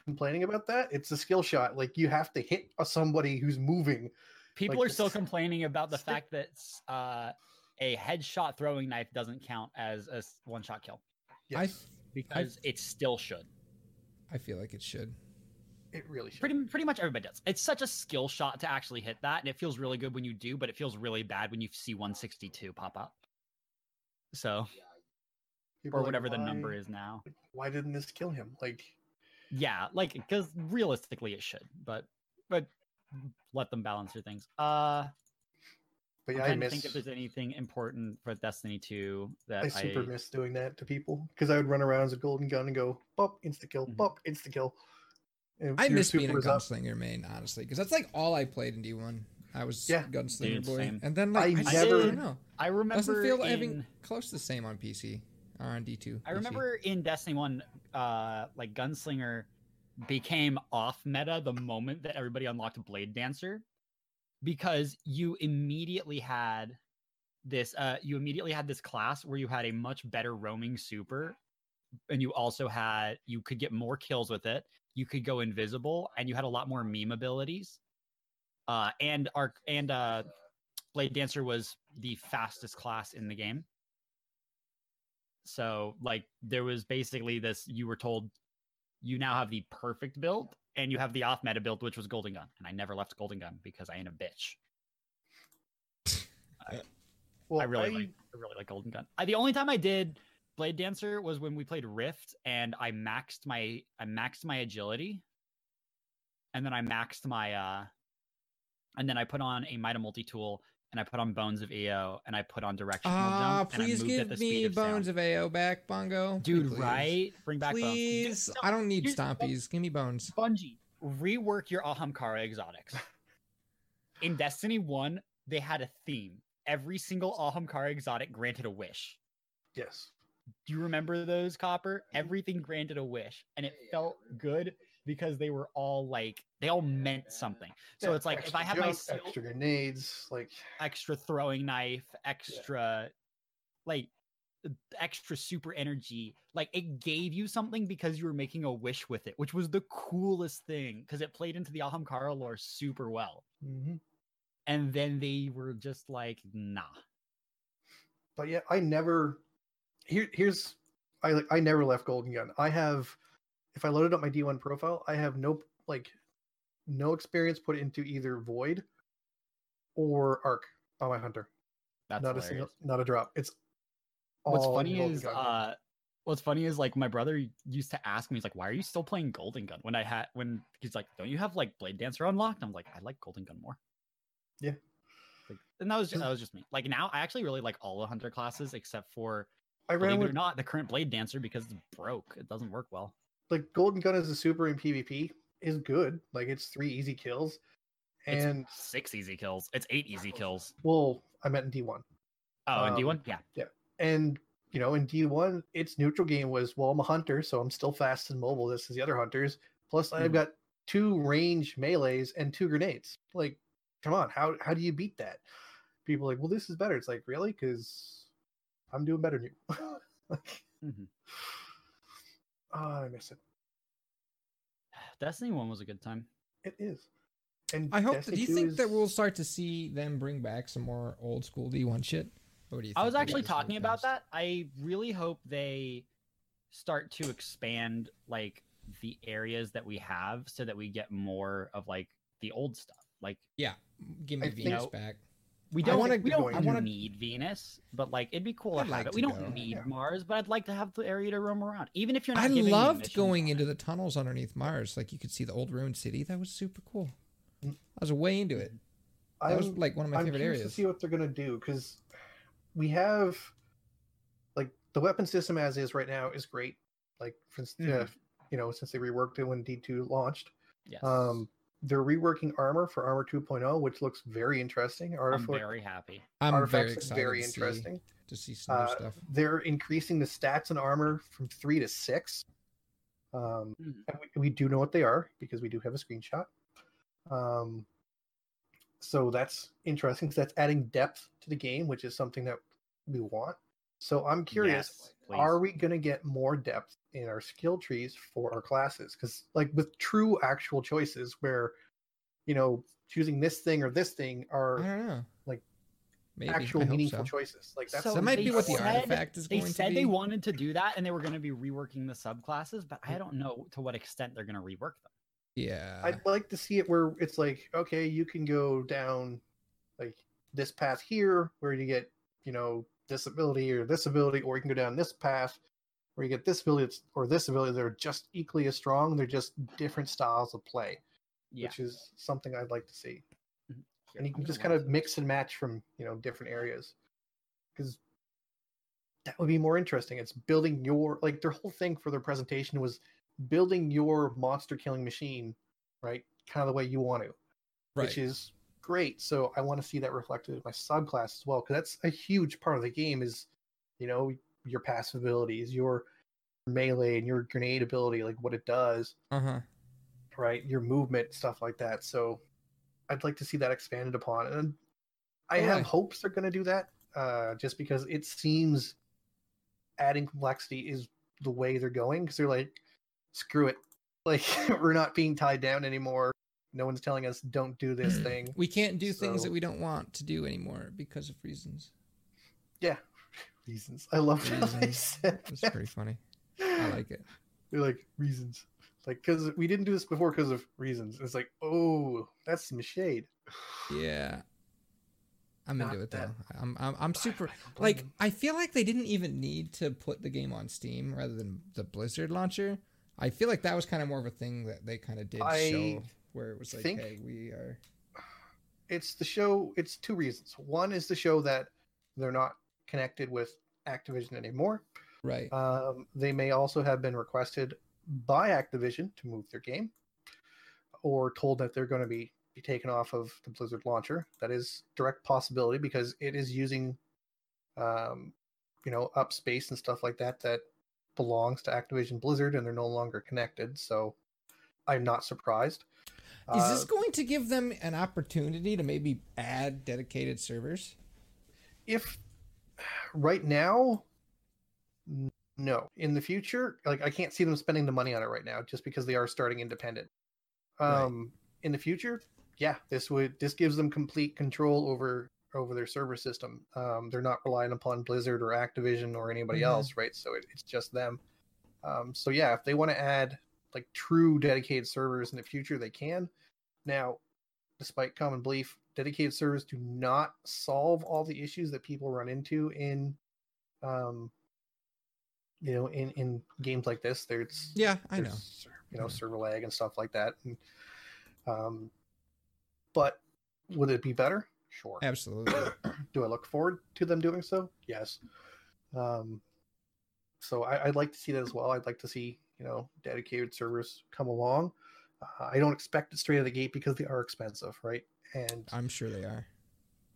complaining about that. It's a skill shot. Like you have to hit a- somebody who's moving. People Like, are still complaining about the stick- fact that uh, a headshot throwing knife doesn't count as a one shot kill I Yes, because it still should. I feel like it should. it really should. Pretty pretty much everybody does. It's such a skill shot to actually hit that, and it feels really good when you do, but it feels really bad when you see 162 pop up. So People or are like, whatever the number is now. Why didn't this kill him? Like Yeah, like because realistically it should, but but let them balance their things. Uh, but I'm yeah, I trying to miss. think if there's anything important for Destiny 2 that I I, super miss doing that to people because I would run around as a golden gun and go bop insta kill, Mhm. bop insta kill. I miss being a super was up. gunslinger main, honestly, because that's like all I played in D1. I was Yeah. gunslinger Dude, boy, same. and then like I I, just never- don't know. I remember Doesn't feel in, having close to the same on PC or on D2. I PC. remember in Destiny 1 uh like Gunslinger became off meta the moment that everybody unlocked Blade Dancer because you immediately had this uh you immediately had this class where you had a much better roaming super and you also had you could get more kills with it. You could go invisible and you had a lot more meme abilities. Uh and our and uh blade dancer was the fastest class in the game. So like there was basically this you were told you now have the perfect build and you have the off meta build which was golden gun and i never left golden gun because i ain't a bitch Well, I really like I really like Golden Gun. I, the only time I did Blade Dancer was when we played Rift and I maxed my I maxed my agility. And then I maxed my uh and then I put on a Mida multi-tool and I put on Bones of Eao and I put on directional Ah, jump and I please moved at give the me speed of bones sound. of Eao back, Bongo. Dude, Please. right? Bring back bones. Please, no, I don't need here's- stompies. Give me bones. Bungie, rework your Ahamkara exotics. In Destiny 1, they had a theme. Every single Ahamkara exotic granted a wish. yes. Do you remember those copper? Everything granted a wish, and it felt good because they were all like they all meant something. So Yeah, it's like if I have my jump, skill, extra grenades, like extra throwing knife, extra like extra super energy, like it gave you something because you were making a wish with it, which was the coolest thing because it played into the Ahamkara lore super well. mhm. And then they were just like, nah. but yeah, I never here here's I like I never left Golden Gun. I have if I loaded up my D1 profile, I have no like no experience put into either Void or Arc on my hunter. That's not a single not a drop. It's What's funny is uh what's funny is like my brother used to ask me, he's like, Why are you still playing Golden Gun? When I had when he's like, Don't you have like Blade Dancer unlocked? I'm like, I like Golden Gun more. Yeah. Like, and that was just, that was just me. Like now I actually really like all the hunter classes except for I ran believe it or with not, the current Blade Dancer because it's broke. It doesn't work well. Like Golden Gun as a super in PvP is good. Like it's three easy kills. It's And six easy kills. It's eight easy kills. well, I meant in D1. Oh, and Um, D1? Yeah. Yeah, and you know, in D1, its neutral game was well, I'm a hunter, so I'm still fast and mobile. This is the other hunters. Plus, I've Mhm. got two range melees and two grenades. Like, come on, how how do you beat that? People are like, well, this is better. It's like, really? Because I'm doing better than you. like, Mhm. Oh, I miss it. Destiny 1 was a good time. It is. And I hope. Destiny do you 2 think that we'll start to see them bring back some more old school D1 shit? Or do you I was actually talking about past- that. I really hope they start to expand like the areas that we have so that we get more of like the old stuff. Like Yeah, give me I think- Venus back. We don't wanna- we don't I wanna- need Venus, but like it'd be cool I'd to have like it. to We don't need yeah. Mars, but I'd like to have the area to roam around. Even if you're not I giving loved missions going into it. the tunnels underneath Mars. Like you could see the old ruined city. That was super cool. Mm. I was way into it. That was I'm- like one of my I'm favorite curious areas. to see what they're gonna do because we have like the weapon system as is right now is great. Like for instance, Mhm. uh, you know, since they reworked it when D2 launched, Yes. um, they're reworking armor for armor 2.0, which looks very interesting. I'm very happy. I'm very excited. very to see- interesting. to see some new Uh, stuff. They're increasing the stats and armor from three to six. Um, and we, we do know what they are because we do have a screenshot. Um, so that's interesting. 'cause that's adding depth to the game, which is something that we want. So I'm curious: Yes, Are we going to get more depth in our skill trees for our classes? Because, like, with true actual choices, where you know choosing this thing or this thing are like, Maybe. actual meaningful so. choices, like that's So That might be what the said- artifact is They going to said be. they wanted to do that and they were going to be reworking the subclasses, but Mm. I don't know to what extent they're going to rework them. yeah. I'd like to see it where it's like, okay, you can go down like this path here where you get, you know, this ability or this ability, or you can go down this path where you get this ability or this ability. They're just equally as strong. They're just different styles of play, Yeah. which is something I'd like to see. Here, And you can just kind of mix and match from, you know, different areas. Because that would be more interesting. It's building your like their whole thing for their presentation was building your monster killing machine, right? Kind of the way you want to, right. which is great. So I want to see that reflected in my subclass as well, because that's a huge part of the game. Is you know your passive abilities, your melee, and your grenade ability, like what it does, uh huh. right? Your movement, stuff like that. So I'd like to see that expanded upon, and I have Alright. hopes they're going to do that, uh, just because it seems adding complexity is the way they're going. Because they're like, screw it, like we're not being tied down anymore. No one's telling us don't do this mm. thing. We can't do things that we don't want to do anymore because of reasons. Yeah, reasons. I love how they Reasons. said It's pretty funny. I like it. They're like reasons, like because we didn't do this before because of reasons. It's like, oh, that's some shade. Yeah. I'm Not into it though. I'm I'm, I'm super I like. I feel like they didn't even need to put the game on Steam rather than the Blizzard launcher. I feel like that was kind of more of a thing that they kind of did I show where it was like, think- hey, we are it's the show it's two reasons. One is to show that they're not connected with activision anymore. Right. um, they may also have been requested by activision to move their game or told that they're going to be, be taken off of the blizzard launcher. That is direct possibility because it is using um, you know up space and stuff like that that belongs to activision blizzard and they're no longer connected. So i'm not surprised Is Uh, this going to give them an opportunity to maybe add dedicated servers? if right now no in the future like i can't see them spending the money on it right now just because they are starting independent Right. um in the future yeah this would this gives them complete control over over their server system. Um, they're not relying upon Blizzard or Activision or anybody Mhm. else, right? So it, it's just them. Um, so yeah, if they want to add like true dedicated servers in the future, they can. Now, despite common belief, dedicated servers do not solve all the issues that people run into in, um, you know, in in games like this. There's Yeah, I know. you know server lag and stuff like that and um but would it be better sure Absolutely. do i look forward to them doing so yes um so I, i'd like to see that as well i'd like to see you know dedicated servers come along uh, i don't expect it straight out of the gate because they are expensive right and I'm sure they are.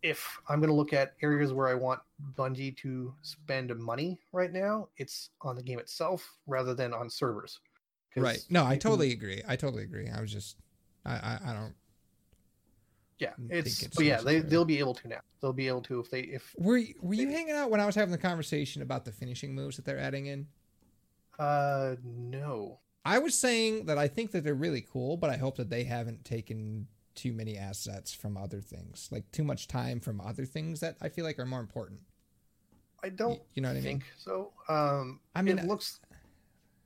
if I'm going to look at areas where I want Bungie to spend money right now, it's on the game itself rather than on servers. Right. No, I can- totally agree. I totally agree. I was just, I, I, I don't. Yeah, it's, it's but yeah, they they'll be able to now. They'll be able to if they if Were you, were you hanging out when I was having the conversation about the finishing moves that they're adding in? uh no. I was saying that I think that they're really cool, but I hope that they haven't taken too many assets from other things, like too much time from other things that I feel like are more important. I don't you know what I mean? so. Um I mean, it looks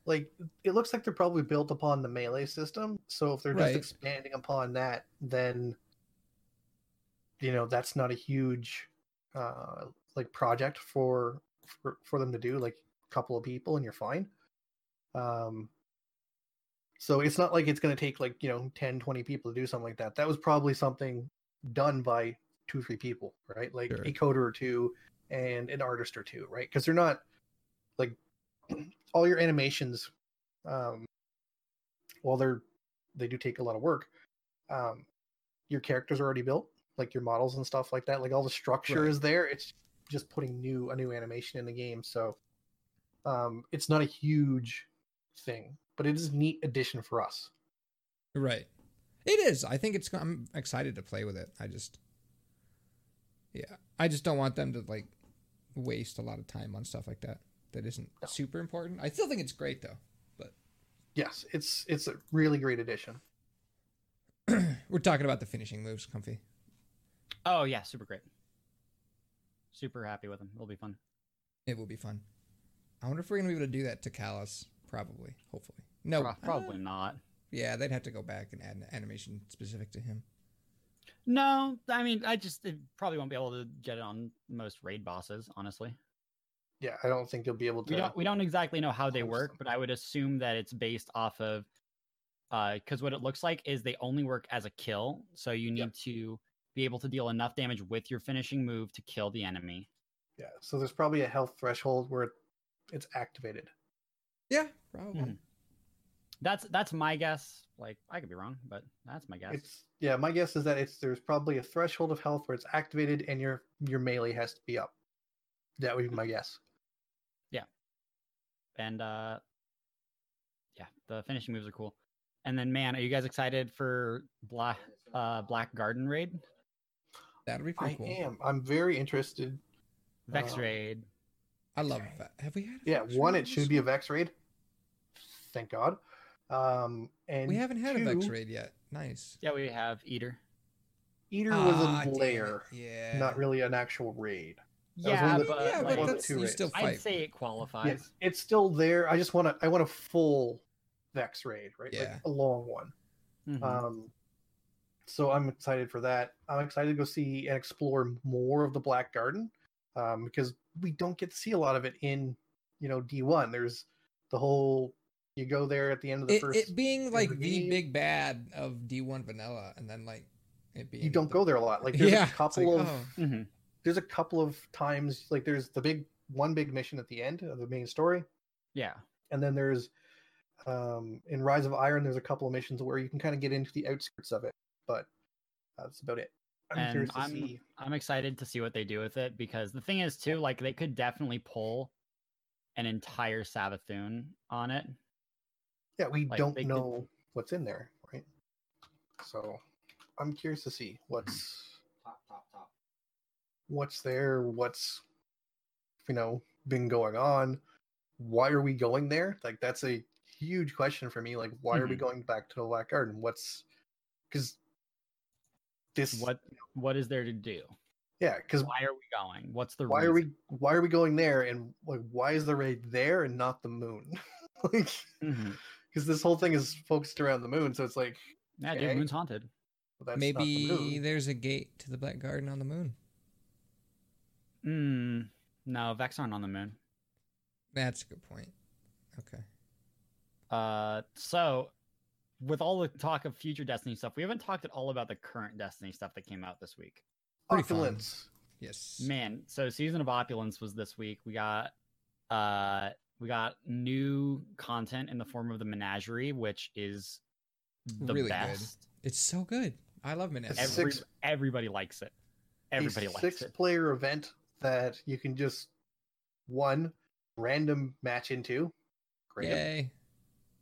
like it looks like they're probably built upon the melee system. So if they're Right. just expanding upon that, then you know that's not a huge uh like project for for, for them to do like a couple of people and you're fine. Um so it's not like it's going to take like you know 10 20 people to do something like that. That was probably something done by two three people right? Like Sure. a coder or two and an artist or two right? Because they're not like all your animations um while they're they do take a lot of work um your characters are already built like your models and stuff like that like all the structure Right. is there it's just putting new a new animation in the game so um it's not a huge thing but it is a neat addition for us Right. It is. I think it's. I'm excited to play with it. I just. Yeah, I just don't want them to like waste a lot of time on stuff like that. That isn't No. super important. I still think it's great though. But yes it's it's a really great addition We're talking about the finishing moves, comfy. Oh yeah, super great. Super happy with them. It'll be fun. It will be fun. I wonder if we're gonna be able to do that to Calus. Probably, hopefully. No, Pro- probably uh, not. yeah, they'd have to go back and add an animation specific to him. No, I mean, I just it probably won't be able to get it on most raid bosses. Honestly, yeah i don't think you'll be able to we don't we don't exactly know how they work, them. but I would assume that it's based off of uh because what it looks like is they only work as a kill, so you need Yep. to be able to deal enough damage with your finishing move to kill the enemy. yeah so there's probably a health threshold where it's activated Yeah, probably. Mhm. That's that's my guess. Like I could be wrong, but that's my guess. It's yeah. My guess is that it's there's probably a threshold of health where it's activated and your your melee has to be up. That would be my guess. Yeah. And uh yeah the finishing moves are cool and then man are you guys excited for black uh black garden raid That'll be pretty I cool. am. I'm very interested. vex Um, raid I love. that. Have we had? a Yeah, Vex one, raid it should be a week? Vex raid. Thank God. Um, and We haven't had a Vex raid yet. Nice. yeah we have eater Eater Ah, was damn a it. layer, Yeah. not really an actual raid. was one yeah the- but, yeah, like, but one that's two you raids. still i'd say it qualifies Yes, it's still there. I just want to. I want a full Vex raid, right? Yeah. Like a long one. Mhm. Um, so I'm excited for that. I'm excited to go see and explore more of the Black Garden um, because we don't get to see a lot of it in, you know, D1. There's the whole you go there at the end of the It, first. it being like the brigade. big bad of D1 vanilla, and then like it being you don't the- go there a lot. Like there's yeah, a couple like, of oh, Mhm. there's a couple of times like there's the big one big mission at the end of the main story, yeah and then there's um in Rise of Iron there's a couple of missions where you can kind of get into the outskirts of it, but that's about it. I'm and curious to I'm see. I'm excited to see what they do with it because the thing is too, like they could definitely pull an entire Savathun on it. Yeah, we like, don't they could- know what's in there, right? So I'm curious to see what's top, top, top. what's there, what's you know been going on. Why are we going there? Like that's a huge question for me. Like, why are we Mhm. going back to the Black Garden? What's because this What what is there to do? Yeah, because Why are we going? What's the why are we why are we going there and like why is the raid there and not the moon? like because this whole thing is focused around the moon, so it's like Yeah, Okay. dude, moon's haunted. well, that's not the Maybe moon. there's a gate to the Black Garden on the moon. Mm, no, Vex aren't on the moon. That's a good point. Okay. Uh, so with all the talk of future Destiny stuff, we haven't talked at all about the current Destiny stuff that came out this week. pretty fun. opulence. Yes. Man, so season of opulence was this week. We got uh we got new content in the form of the menagerie, which is the Really good. best. It's so good. I love menagerie. Every, six- everybody likes it. Everybody a likes six it. player event that you can just one random match into, great, Yay.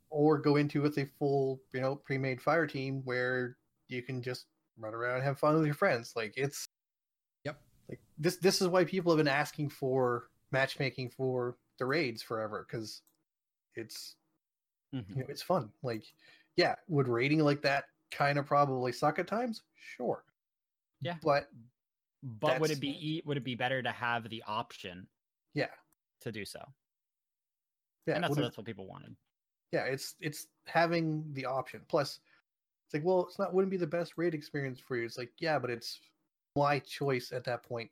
Or go into with a full you know pre-made fire team where you can just run around and have fun with your friends. Like it's Yep. like this. This is why people have been asking for matchmaking for the raids forever because it's Mhm. you know it's fun. Like yeah, would raiding like that kind of probably suck at times? Sure. Yeah. But But would it be would it be better to have the option yeah, to do so? yeah. and that's what, that's what people wanted. Yeah it's it's having the option plus it's like well it's not wouldn't be the best raid experience for you it's like yeah but it's my choice at that point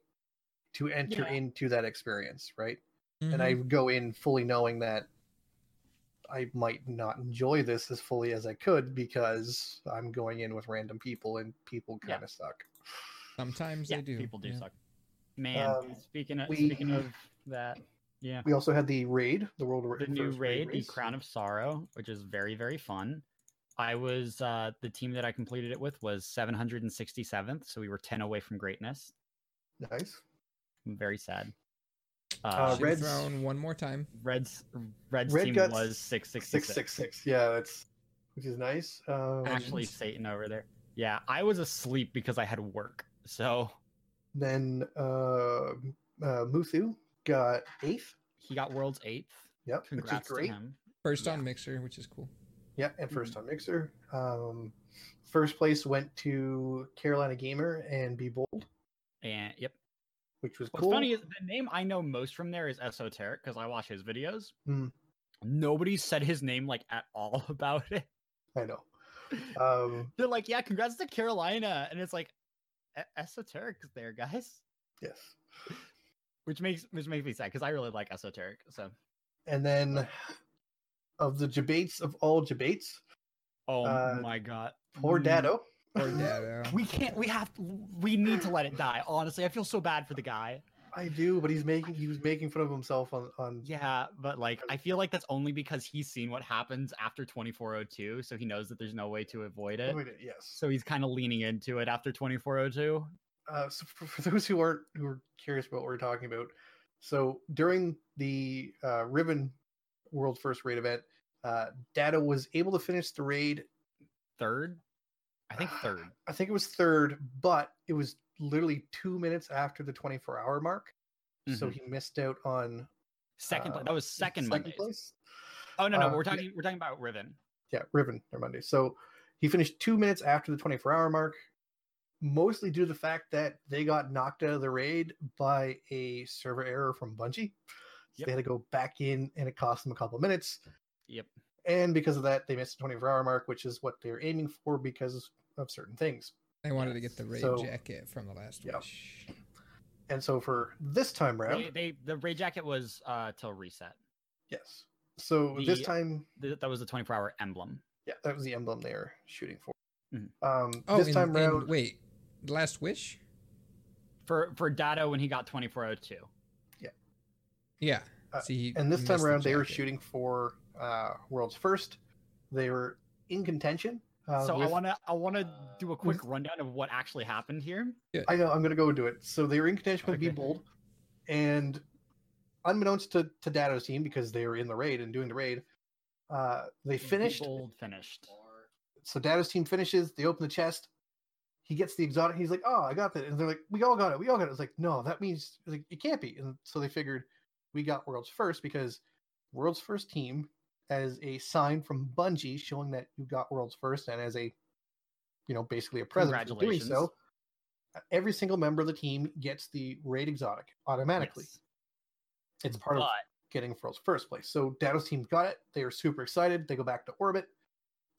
to enter Yeah. into that experience right and i Mhm. go in fully knowing that i might not enjoy this as fully as i could because i'm going in with random people and people kind of suck sometimes Yeah, they do. people do yeah. suck. Man, Um, speaking of we- speaking of that, yeah. we also had the raid the world the new first raid, the. Crown of Sorrow, which is very very fun. I was uh, the team that I completed it with was 767th, so we were 10 away from greatness. nice I'm very sad. Uh, Uh, Should've Reds- thrown one more time. Red's Red's Red team was six 666. six six yeah that's which is nice um, Actually, Satan over there. Yeah, I was asleep because I had work. So Then uh, uh, Muthu got eighth. he got world's eighth. Yep, Congrats which is great. to him. First Yeah. on Mixer, which is cool. Yeah, and 1st on Mixer. Um, first place went to Carolina Gamer and Be Bold, And yep. which was What's cool. funny is the name I know most from there is Esoteric because I watch his videos. Hmm. Nobody said his name like at all about it. I know. Um, They're like, yeah, congrats to Carolina. And it's like, "E- Esoteric's there, guys. yes. Which makes which makes me sad because I really like Esoteric. So And then of the debates of all debates, oh Uh, my god. poor Mm, Datto. Poor Datto. We can't we have we need to let it die. Honestly, I feel so bad for the guy. I do, but he's making he was making fun of himself on on Yeah, but like I feel like that's only because he's seen what happens after 2402, so he knows that there's no way to avoid it. Wait, yes. So he's kind of leaning into it after 2402. Uh, so for, for those who aren't who are curious about what we're talking about, so during the uh, Riven World First Raid event, uh, Datto was able to finish the raid. Third? I think third. I think it was third, but it was literally two minutes after the 24 hour mark, so Mhm. he missed out on Second uh, place. That was second, Mondays. place. Oh no, no, Uh, we're yeah. talking we're talking about Riven. Yeah, Riven or Monday. So he finished two minutes after the 24 hour mark, mostly due to the fact that they got knocked out of the raid by a server error from Bungie. So they had to go back in and it cost them a couple of minutes. Yep. And because of that, they missed the 24 hour mark, which is what they're aiming for because of certain things. They wanted to get the raid So- jacket from the last Yeah. wish. And so for this time round, They, they the raid jacket was uh till reset. yes. So this time, Th- That was the 24 hour emblem. yeah, that was the emblem they were shooting for. Mhm. Um, Oh, this and- time and round, wait, the last wish? For for Datto when he got 2402. Yeah. Yeah. Uh, See, and this time missed the around they were shooting for uh world's first they were in contention uh, so I want to I want to do a quick rundown of what actually happened here. i know i'm gonna go do it so they were in contention with be bold and unbeknownst to to Datto's team because they were in the raid and doing the raid uh they finished Bold finished. so Datto's team finishes they open the chest he gets the exotic he's like oh i got that and they're like we all got it we all got it it's like no that means like it can't be and so they figured we got world's first because world's first team as a sign from bungie showing that you got world's first and as a you know basically a present for doing so every single member of the team gets the raid exotic automatically. Yes. It's part of getting world's first place. So Datto's team got it. They are super excited. They go back to orbit.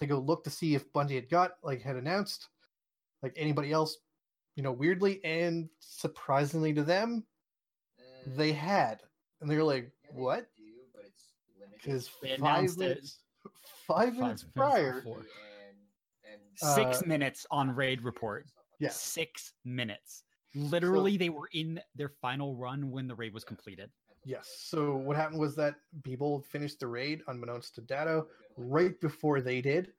They go look to see if Bungie had got like had announced, like anybody else, you know, weirdly and surprisingly to them, they had, and they're like, "What?" Because They five announced it. minutes, five minutes minutes prior, before. Uh, six minutes on raid report. yeah, Six minutes. Literally, they were in their final run when the raid was completed. Yes. So what happened was that people finished the raid unbeknownst to Datto right before they did.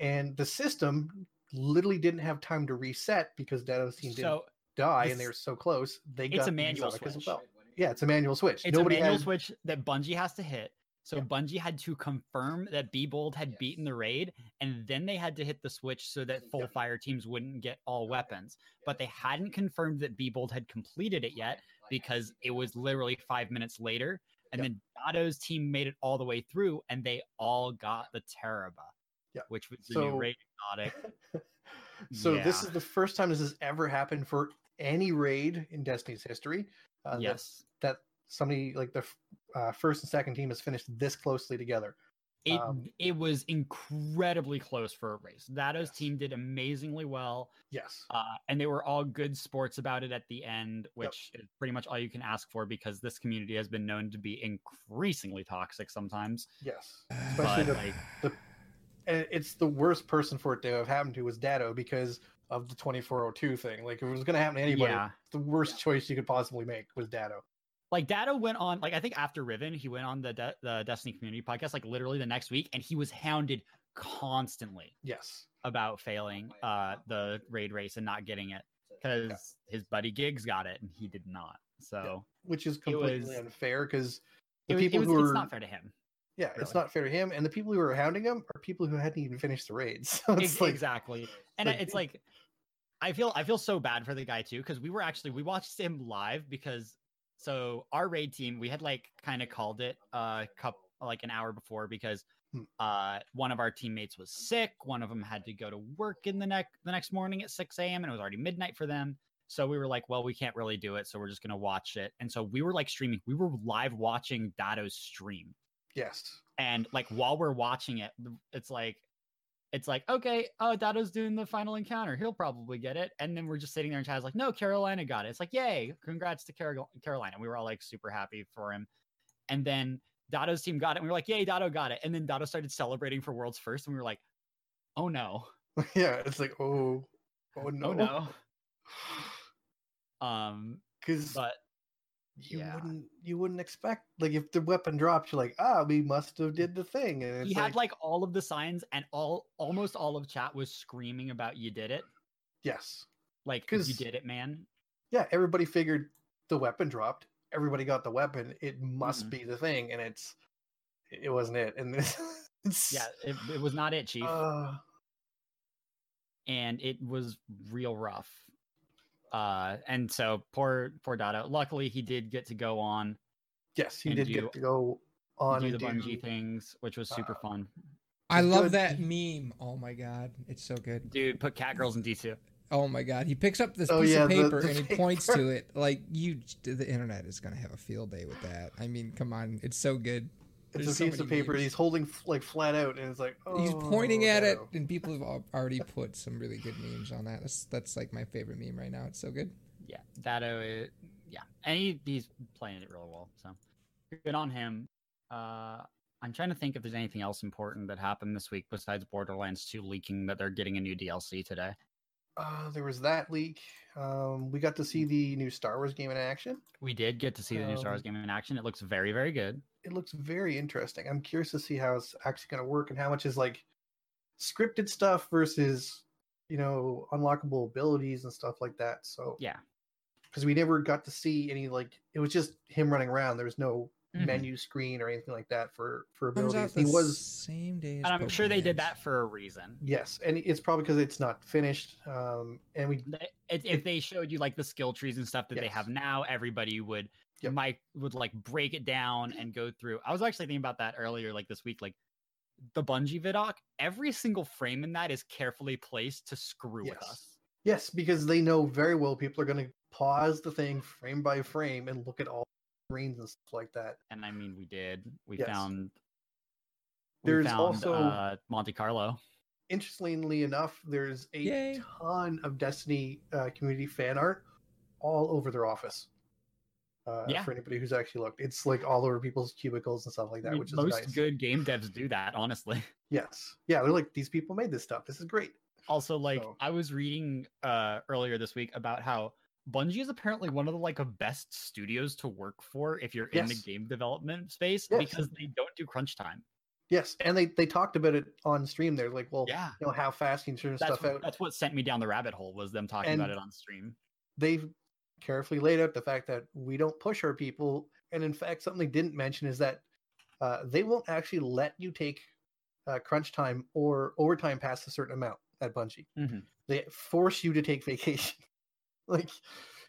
And the system literally didn't have time to reset because Datto's team didn't So die and they were so close. They it's got a manual exotic as switch. well. Yeah, it's a manual switch. It's Nobody a manual had- switch that Bungie has to hit. So Bungie had to confirm that B Bold had beaten the raid, and then they had to hit the switch so that full fire teams wouldn't get all weapons. But they hadn't confirmed that B Bold had completed it yet because it was literally five minutes later. And Yep. then Datto's team made it all the way through, and they all got the Tarrabah, Yep. which was the So- new raid exotic. so this is the first time this has ever happened for any raid in Destiny's history. Uh, that- yes. That, somebody like the uh, first and second team has finished this closely together. It Um, it was incredibly close for a race. Datto's Yes. team did amazingly well. Yes. uh, and they were all good sports about it at the end, which is pretty much all you can ask for because this community has been known to be increasingly toxic sometimes. Yes. Especially But the like, and it's the worst person for it to have happened to was Datto because of the 2402 thing. Like if it was going to happen to anybody, yeah, the worst choice you could possibly make was Datto. like Datto went on, like I think after Riven, he went on the De- the Destiny Community podcast, like literally the next week, and he was hounded constantly Yes. about failing uh the raid race and not getting it because his buddy Gigz got it and he did not. So Which is completely was- unfair because the was, people was- who it's are not fair to him. Yeah, it's not fair to him, and the people who are hounding him are people who hadn't even finished the raids. So it's like exactly and like- it's like i feel i feel so bad for the guy too because we were actually we watched him live because so our raid team we had like kind of called it a cup like an hour before because Hmm. uh one of our teammates was sick one of them had to go to work in the next the next morning at 6 a.m and it was already midnight for them so we were like well we can't really do it so we're just gonna watch it and so we were like streaming we were live watching Datto's stream yes, and like while we're watching it it's like it's like okay oh Datto's doing the final encounter. He'll probably get it. And then we're just sitting there and Chad's like no carolina got it. It's like yay congrats to Carol- carolina. We were all like super happy for him. And then Datto's team got it and we were like yay Datto got it. And then Datto started celebrating for world's first and we were like oh no. Yeah, it's like oh, oh no, oh no. Um because but you yeah. wouldn't you wouldn't expect like if the weapon drops, you're like ah, we must have did the thing, and it's he like, had like all of the signs and all almost all of chat was screaming about you did it yes, like you did it man yeah, everybody figured the weapon dropped. Everybody got the weapon. It must Mhm. be the thing, and it's it wasn't it. And this, yeah it, it was not it chief uh, and it was real rough. Uh, and so poor poor Datto. Luckily, he did get to go on yes, he did do- get to go on do the do, Bungie things, which was super uh, fun. I love good. that meme. Oh my god, it's so good. Dude, put Catgirls in D two. Oh my god, he picks up this Oh, piece yeah, of paper the and he points to it like you. The internet is gonna have a field day with that. I mean, come on, it's so good. It's There's a so piece of paper. memes. He's holding like flat out, and it's like oh, He's pointing at it, and people have already put some really good memes on that. That's that's like my favorite meme right now. It's so good. Yeah, that. Is, yeah, and he, he's playing it really well. So good on him. Uh, I'm trying to think if there's anything else important that happened this week besides Borderlands 2 leaking that they're getting a new DLC today. Uh, there was that leak. Um, we got to see the new Star Wars game in action. We did get to see the new Star Wars Um, game in action. It looks very, very good. It looks very interesting. I'm curious to see how it's actually going to work and how much is like scripted stuff versus you know unlockable abilities and stuff like that. So Yeah. because we never got to see any like it was just him running around. There was no Mhm. menu screen or anything like that for for Comes out abilities. the He was same day. As And I'm sure they did that for a reason. yes, and it's probably because it's not finished. Um, and we If, if they showed you like the skill trees and stuff that they have now, everybody would Yep. might would like break it down and go through. I was actually thinking about that earlier, like this week, like the Bungie Vidoc. Every single frame in that is carefully placed to screw with us. Yes, because they know very well people are going to pause the thing frame by frame and look at all the screens and stuff like that. And I mean, we did. We Yes. found. we There's found, also- uh, Monte Carlo. Interestingly enough, there's a Yay. ton of Destiny uh, community fan art all over their office. Uh, Yeah. For anybody who's actually looked, it's like all over people's cubicles and stuff like I that, mean, which is most nice. good game devs do that, honestly. Yes. Yeah, they're like these people made this stuff. This is great. Also, like So- I was reading uh earlier this week about how Bungie is apparently one of the like best studios to work for if you're in the game development space Yes. because they don't do crunch time. Yes, and they they talked about it on stream. They're like, well, Yeah. you know how fast you can turn stuff what, out. that's what sent me down the rabbit hole was them talking about it on stream. they've carefully laid out the fact that we don't push our people. And in fact, something they didn't mention is that uh, they won't actually let you take uh, crunch time or overtime past a certain amount at Bungie. Mhm. They force you to take vacation. like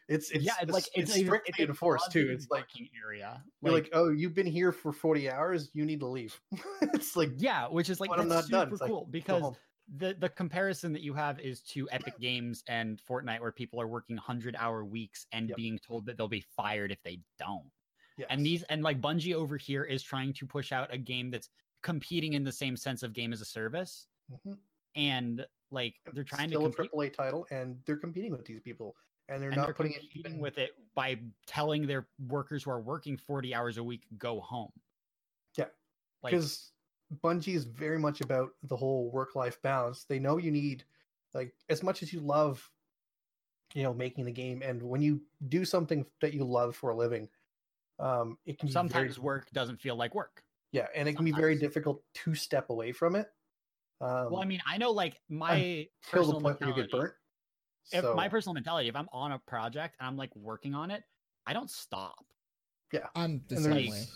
it's it's yeah, it's like it's, it's strictly it's enforced too. It's like area. you're like, oh, you've been here for forty hours. You need to leave. it's like yeah, which is like I'm not super like, cool go because the the comparison that you have is to Epic Games and Fortnite, where people are working hundred hour weeks and Yep. being told that they'll be fired if they don't. yes. And these and like Bungie over here is trying to push out a game that's competing in the same sense of game as a service, Mhm. And like they're trying still to a compete. AAA title, and they're competing with these people, and they're and not they're putting it competing even with it by telling their workers who are working 40 hours a week go home. Yeah, Like, because Bungie is very much about the whole work-life balance. They know you need, like, as much as you love, you know, making the game, and when you do something that you love for a living, um, it can be sometimes very, work doesn't feel like work. yeah, and it can be very difficult to step away from it. Um, well, I mean, I know like my till the personal point where you get mentality- burnt. If So, my personal mentality, if I'm on a project and I'm like working on it, I don't stop. Yeah, I'm the same there's, way.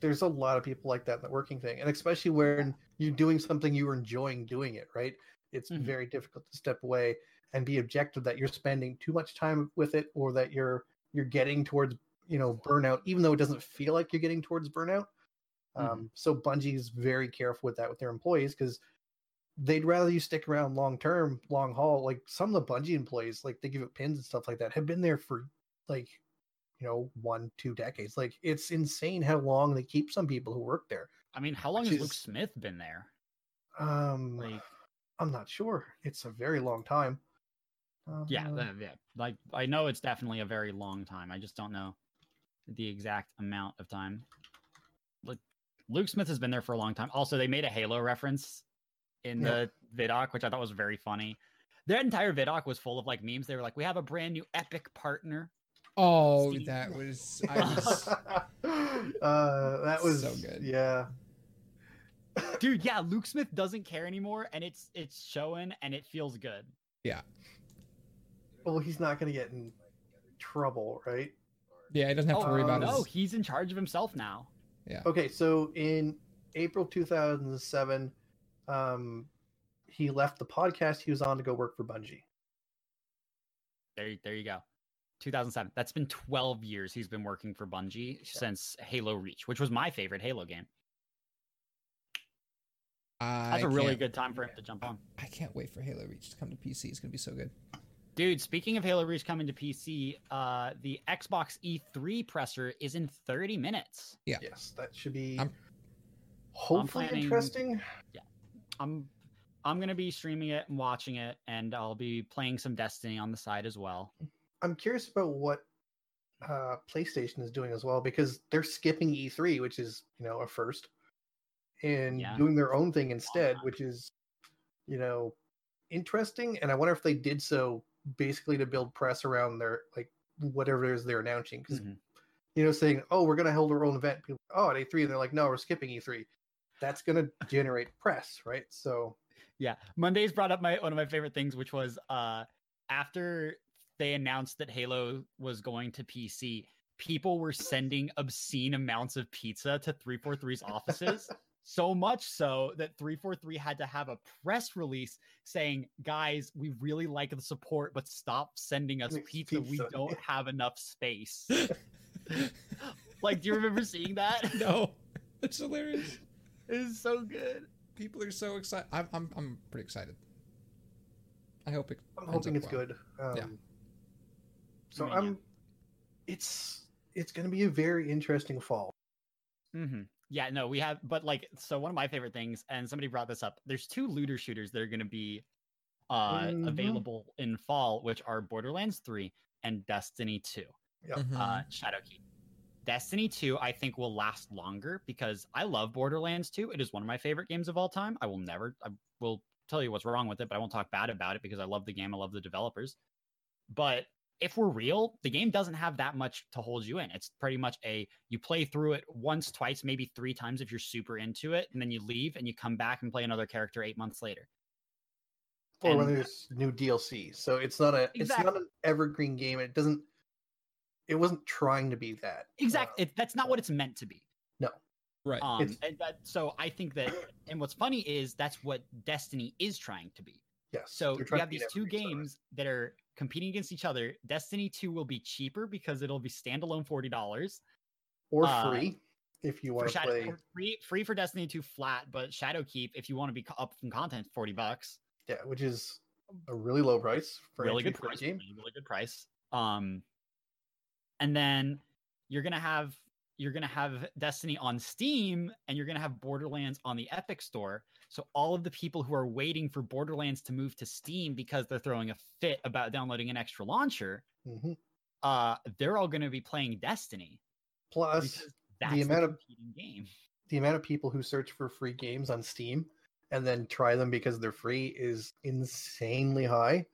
there's a lot of people like that in the working thing, and especially when you're doing something you're enjoying doing it, right? It's Mhm. very difficult to step away and be objective that you're spending too much time with it, or that you're you're getting towards you know burnout, even though it doesn't feel like you're getting towards burnout. Mhm. Um, so Bungie's very careful with that with their employees because they'd rather you stick around long term, long haul. Like some of the Bungie employees, like they give it pins and stuff like that, have been there for like you know one, two decades. Like it's insane how long they keep some people who work there. I mean, how long Which has Luke Smith been there? Um, Like, I'm not sure. It's a very long time. yeah, Uh, the- yeah. Like, I know it's definitely a very long time. I just don't know the exact amount of time. Like, Luke Smith has been there for a long time. Also, they made a Halo reference in Yeah. the vidoc, which I thought was very funny. Their entire vidoc was full of like memes. They were like, "We have a brand new epic partner." Oh, Steve. that was. I was uh, that was So good. Yeah, Dude, yeah, Luke Smith doesn't care anymore, and it's it's showing, and it feels good. Yeah. Well, he's not going to get in trouble, right? yeah, he doesn't have to worry Oh, about no, his. he's in charge of himself now. Yeah. Okay, so in April 2007, um, he left the podcast he was on to go work for Bungie. There, there you go. 2007. That's been 12 years he's been working for Bungie since Halo Reach, which was my favorite Halo game. That's a a really good time for him to jump on. I can't wait for Halo Reach to come to PC. It's gonna be so good. Dude, speaking of Halo Reach coming to PC, uh, the Xbox E3 presser is in 30 minutes. Yeah. Yes, that should be I'm- hopefully planning- interesting. I'm I'm gonna be streaming it and watching it, and I'll be playing some Destiny on the side as well. I'm curious about what uh, PlayStation is doing as well because they're skipping E3, which is you know a first, and Yeah. doing their own thing instead, which is you know interesting. And I wonder if they did so basically to build press around their like whatever it is they're announcing because Mhm. you know saying oh we're gonna hold our own event, people oh at E3 and they're like no we're skipping E3. That's gonna generate press, right? So Yeah, Mondays brought up my one of my favorite things, which was uh after they announced that Halo was going to PC, people were sending obscene amounts of pizza to 343's offices. so much so that 343 had to have a press release saying, "Guys, we really like the support, but stop sending us It's pizza. We don't have enough space." like, do you remember seeing that? no, it's hilarious. It is so good. People are so excited. I'm, I'm, I'm pretty excited. I hope it. I'm hoping it's well. good. Um, Yeah. So I mean, yeah. I'm. It's it's going to be a very interesting fall. Mm-hmm. Yeah, no, we have, but like, so one of my favorite things, and somebody brought this up. There's two looter shooters that are going to be uh Mhm. available in fall, which are Borderlands 3 and Destiny 2. Yep. Mhm. Uh, Shadowkeep. Destiny 2, I think, will last longer because I love Borderlands 2. It is one of my favorite games of all time. I will never, I will tell you what's wrong with it, but I won't talk bad about it because I love the game. I love the developers. But if we're real, the game doesn't have that much to hold you in. It's pretty much a you play through it once, twice, maybe three times if you're super into it, and then you leave and you come back and play another character eight months later. or when there's new DLC. So it's not a it's not an evergreen game. It doesn't. It wasn't trying to be that. Exactly. Uh, It, that's not what it's meant to be. No. Right. Um, and that, so I think that, and what's funny is that's what Destiny is trying to be. yes. So they're you have these two evergreen service. games that are competing against each other. Destiny 2 will be cheaper because it'll be standalone $40 or uh, free if you for want to Shadow play. free free for Destiny 2 flat, but Shadowkeep if you want to be up from content 40 bucks. Yeah, which is a really low price for really entry good a price. game. Really, really good price. Um and then you're going to have you're going to have Destiny on Steam and you're going to have Borderlands on the Epic Store. So all of the people who are waiting for Borderlands to move to Steam because they're throwing a fit about downloading an extra launcher, hmm uh they're all going to be playing Destiny Plus, the, amount of- game. the amount of people who search for free games on Steam and then try them because they're free is insanely high.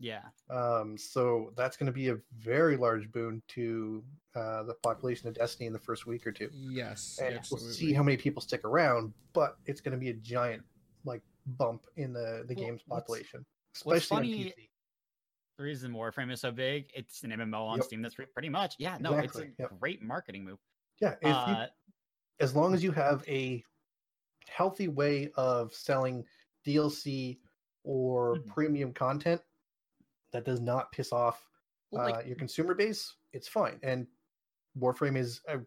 Yeah. Um, so that's going to be a very large boon to uh, the population of Destiny in the first week or two. yes. And absolutely. we'll see how many people stick around, but it's going to be a giant like bump in the the Well, game's population, what's especially on funny- PC. The reason Warframe is so big, it's an MMO on Yep. Steam that's free, pretty much. Yeah, no, Exactly, it's a yep. great marketing move. Yeah, if you Uh, as long as you have a healthy way of selling DLC or Mhm. premium content that does not piss off uh, like, your consumer base, it's fine. And Warframe is a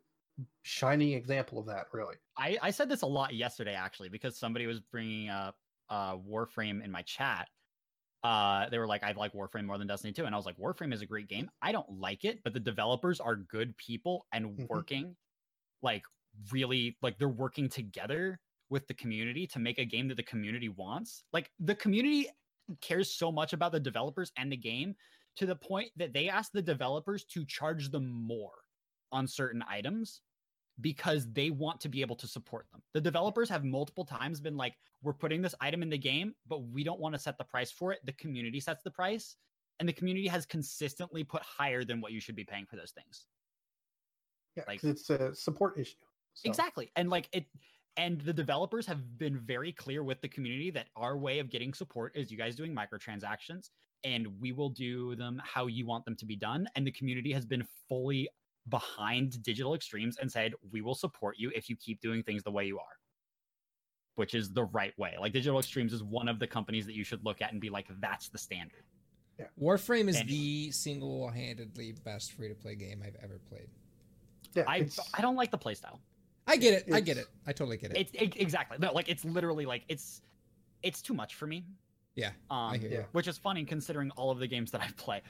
shining example of that, really. I, I said this a lot yesterday actually because somebody was bringing up uh, Warframe in my chat. Uh, they were like, I like Warframe more than Destiny 2. And I was like, Warframe is a great game. I don't like it, but the developers are good people and Mhm. working like really like they're working together with the community to make a game that the community wants. Like the community cares so much about the developers and the game to the point that they ask the developers to charge them more on certain items because they want to be able to support them. The developers have multiple times been like, we're putting this item in the game, but we don't want to set the price for it. The community sets the price, and the community has consistently put higher than what you should be paying for those things. Yeah, Like- it's a support issue. So, Exactly. And like it and the developers have been very clear with the community that our way of getting support is you guys doing microtransactions and we will do them how you want them to be done. And the community has been fully behind digital extremes and said we will support you if you keep doing things the way you are which is the right way. Like digital extremes is one of the companies that you should look at and be like that's the standard. Warframe is And- the single-handedly best free-to-play game I've ever played. Yeah, i i don't like the playstyle I get it. I get it. I totally get it. it's it, exactly no like it's literally like it's it's too much for me yeah, um I hear you. which is funny considering all of the games that I play.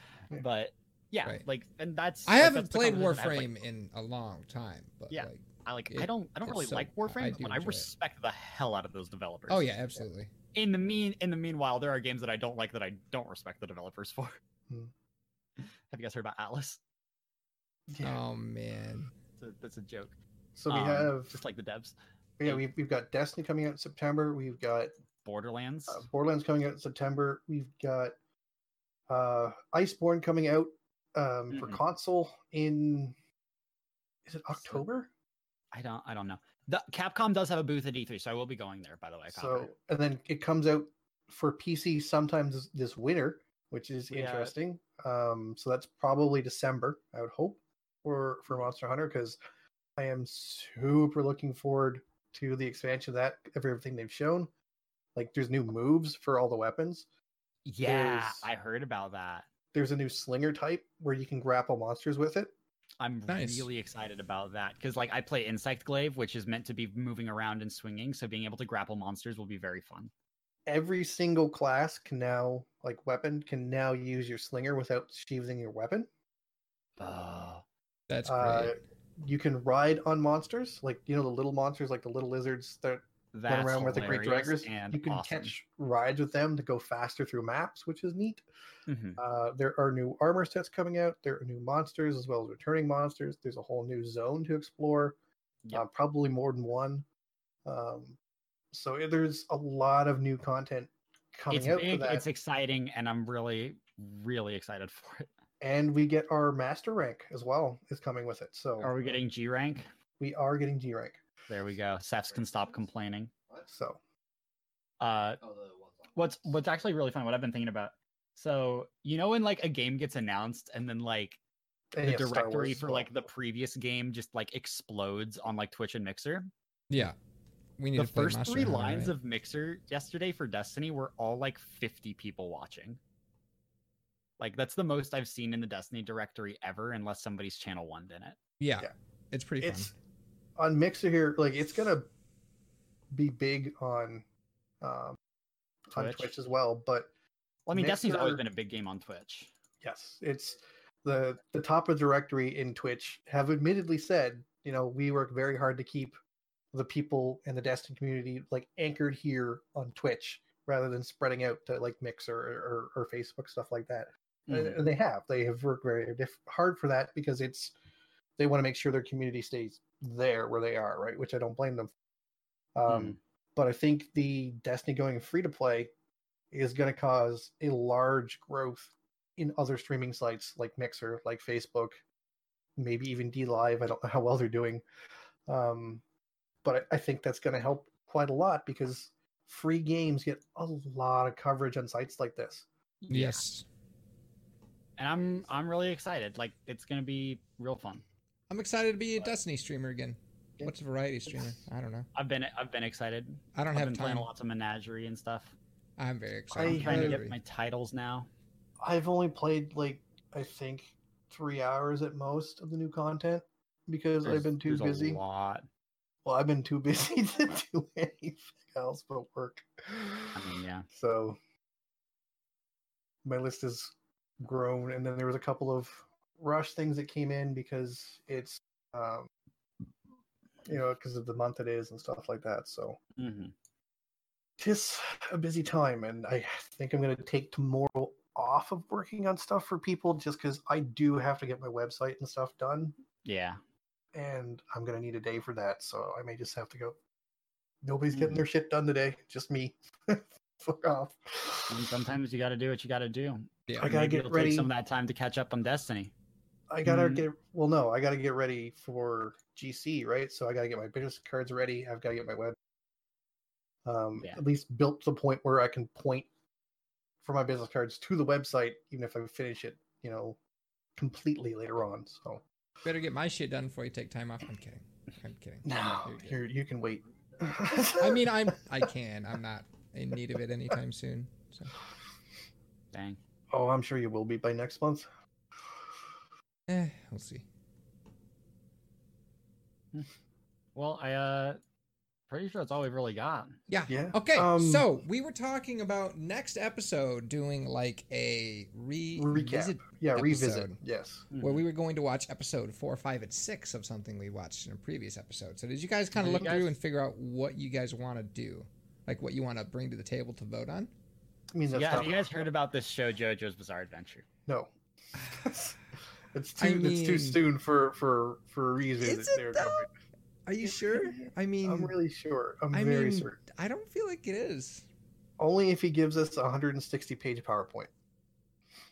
But yeah, Right. like and that's I like, haven't that's played conversation I have, Warframe like, in a long time, but Yeah. like, I like it- I don't I don't really so- like Warframe, do but I enjoy it. respect the hell out of those developers. oh yeah, absolutely. In the mean in the meanwhile, there are games that I don't like that I don't respect the developers for. Hmm. Have you guys heard about Atlas? yeah. Oh man, It's a, that's a joke. So we Um, have just like the devs. yeah we've, we've got Destiny coming out in September. We've got Borderlands. uh, Borderlands coming out in September. We've got uh, Iceborne coming out um, for Mhm. console in is it October? I don't I don't know. The Capcom does have a booth at E3, so I will be going there. By the way, So and then it comes out for PC sometimes this- this winter, which is Yeah. interesting. Um, so that's probably December, I would hope, for for Monster Hunter because I am super looking forward to the expansion of that of everything they've shown. Like there's new moves for all the weapons. yeah, there's- I heard about that. There's a new slinger type where you can grapple monsters with it. I'm Nice. really excited about that because, like, I play Insect Glaive, which is meant to be moving around and swinging. So being able to grapple monsters will be very fun. every single class can now like weapon can now use your slinger without sheathing your weapon. Oh, That's great. Uh, you can ride on monsters, like you know the little monsters, like the little lizards that run around with the great Jagras. and You can awesome. catch rides with them to go faster through maps, which is neat. Mhm. Uh, there are new armor sets coming out. There are new monsters as well as returning monsters. There's a whole new zone to explore, Yep. uh, probably more than one. Um, so there's a lot of new content coming It's out big, for that. it's exciting, and I'm really, really excited for it. And we get our master rank as well is coming with it. So Are we getting G rank? we are getting G rank. There we go. Seths can stop complaining. So Uh, what's what's actually really fun? What I've been thinking about. So you know when like a game gets announced and then like and the yeah, directory for well. like the previous game just like explodes on like Twitch and Mixer. yeah. We need The to first three Hunter, lines right? of Mixer yesterday for Destiny were all like 50 people watching. Like that's the most I've seen in the Destiny directory ever, unless somebody's channel one in it. Yeah. Yeah. It's pretty it's fun. on Mixer here. Like it's gonna be big on um, on Twitch. Twitch as well. But Well, I mean, Destiny's always been a big game on Twitch. yes, it's the the top of the directory in Twitch have admittedly said, you know, we work very hard to keep the people in the Destiny community like anchored here on Twitch rather than spreading out to like Mixer or, or, or Facebook stuff like that. And- Mhm. and they have they have worked very diff- hard for that because it's they want to make sure their community stays there where they are right which i don't blame them um Mhm. but i think the destiny going free to play is going to cause a large growth in other streaming sites like mixer like facebook maybe even DLive i don't know how well they're doing um but i, I think that's going to help quite a lot because free games get a lot of coverage on sites like this Yeah. Yes. And I'm I'm really excited. Like it's gonna be real fun. I'm excited to be a Destiny streamer again. Yeah. What's a variety streamer? I don't know. I've been I've been excited. I don't I've have been playing lots of Menagerie and stuff. I'm very excited. I'm trying to get my titles now. I've only played like I think three hours at most of the new content because I've been too there's busy. A lot. Well, I've been too busy to do anything else but work. I mean, yeah. So my list has grown, and then there was a couple of rush things that came in because it's, um, you know, because of the month it is and stuff like that. So hmm it's a busy time, and I think I'm going to take tomorrow off of working on stuff for people just because I do have to get my website and stuff done, Yeah. and I'm going to need a day for that. So I may just have to go. Nobody's getting Mhm. their shit done today, just me. Fuck off. I mean, sometimes you got to do what you got to do. Yeah. I gotta get ready. Take some of that time to catch up on Destiny. I gotta Mhm. get well. No, I gotta get ready for GC, right? So I gotta get my business cards ready. I've gotta get my web, um, Yeah. at least built to the point where I can point for my business cards to the website, even if I finish it, you know, completely later on. So Better get my shit done before you take time off. I'm kidding. I'm kidding. no, You're here you can wait. I mean, I'm. I can. I'm not in need of it anytime soon. So. Dang. oh, I'm sure you will be by next month. Eh, we'll see. Well, I uh, pretty sure that's all we've really got. Yeah. Yeah. Okay. Um, so we were talking about next episode doing like a re Recap. visit Yeah, revisit. Yes. where we were going to watch episode four, five, and six of something we watched in a previous episode. So did you guys kind of look guys- through and figure out what you guys want to do, like what you want to bring to the table to vote on? I mean, that's yeah, have you guys heard about this show, JoJo's Bizarre Adventure? no. it's too I it's too soon for for for a reason. Is it though? Are you sure? I mean, I'm really sure. I'm I very mean, certain. I don't feel like it is. Only if he gives us a 160 page PowerPoint.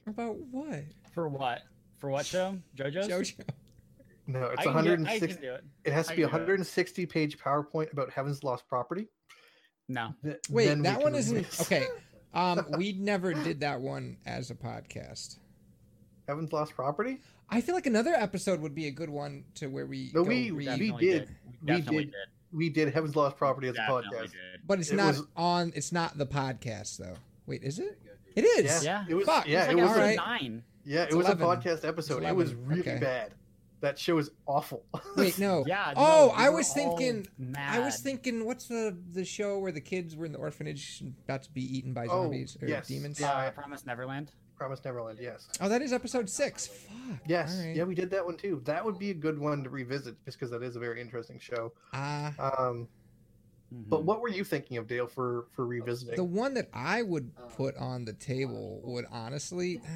About what? For what? For what show? JoJo's? JoJo. No, it's I can, do it. 160. can do it. It has to I be a can do it. 160 page PowerPoint about Heaven's Lost Property. No. Th- Wait, that one review isn't this. okay. Um, we never did that one as a podcast. Heaven's Lost Property? I feel like another episode would be a good one to where we No, go we- read, we Definitely did. We We did. did. We did Heaven's Lost Property as a podcast. did. but it's it not was- on. It's not the podcast though. Wait, is it? It is. Yeah, Yeah. it was. Fuck, Yeah, It's it like was. episode A, episode Alright. nine. yeah, It's it was 11. a podcast episode. It was really okay. bad. That show is awful. Wait, no. Yeah. Oh, no, I was all thinking. I was thinking, what's the the show where the kids were in the orphanage about to be eaten by Oh, zombies or yes. demons? Yeah. Uh, Promise Neverland. Promise Neverland. Yes. Oh, that is episode six. Fuck. Yes. All right. Yeah, we did that one too. That would be a good one to revisit, just because that is a very interesting show. Uh, Um, but what were you thinking of, Dale, for for revisiting? the one that I would put on the table would honestly, uh,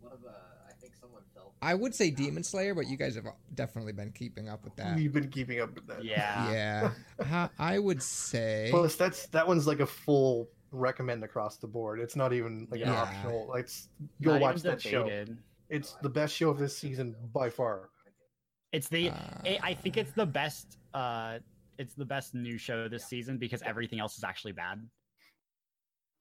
One of the, I think someone fell. I would say Demon Slayer, but you guys have definitely been keeping up with that. We've been keeping up with that. Yeah. Yeah, Uh, I would say. Plus, that's that one's like a full recommend across the board. It's not even like an optional. Like, it's go Not watch even that show. It's the best show of this season by far. It's the. Uh, I I think it's the best. Uh, it's the best new show this season because everything else is actually bad.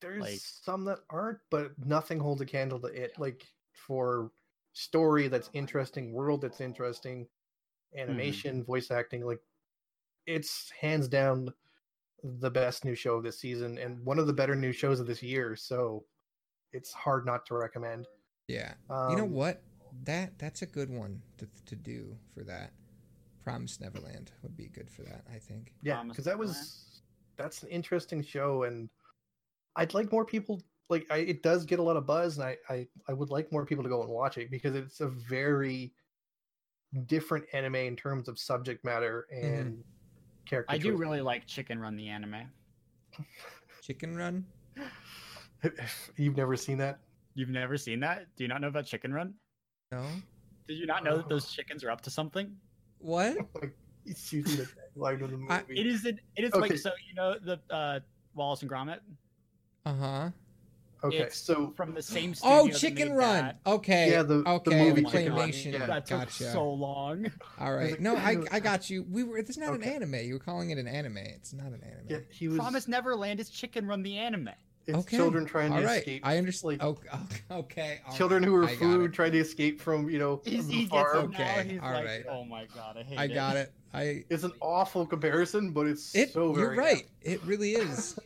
There's Like- some that aren't, but nothing holds a candle to it. Like for story that's interesting, world that's interesting, animation, voice acting, like it's hands down the best new show of this season and one of the better new shows of this year. So it's hard not to recommend. yeah. Um, you know what? That that's a good one to to do for that. Promise Neverland would be good for that. I think. Yeah, because that was that's an interesting show, and I'd like more people. Like, I, it does get a lot of buzz, and I, I I would like more people to go and watch it because it's a very different anime in terms of subject matter and character. I do choice. really like Chicken Run the anime. Chicken Run. You've never seen that? You've never seen that? Do you not know about Chicken Run? No. Did you not know that those chickens are up to something? What? It's usually the tagline of the movie. I- It is. An, it is Okay. like so. You know the uh, Wallace and Gromit. Uh huh. Okay, it's so from the same. Oh, studio Oh, Chicken made Run. that. Okay. Yeah, the- the okay. movie the Chicken Run. claymation. Yeah. That took Gotcha. so long. All right. No, I I got you. We were. It's not an anime. You were calling it an anime. It's not an anime. yeah, he was. Promise Neverland is Chicken Run the anime. It's Okay. children trying to All right. escape. I understand. like, okay. Okay. all children right. who are food it. trying to escape from you know He's, he gets farm. Okay, He's all like, right. oh my god, I hate I it. got it. I. It's an awful comparison, but it's It. so you're very right. It really is.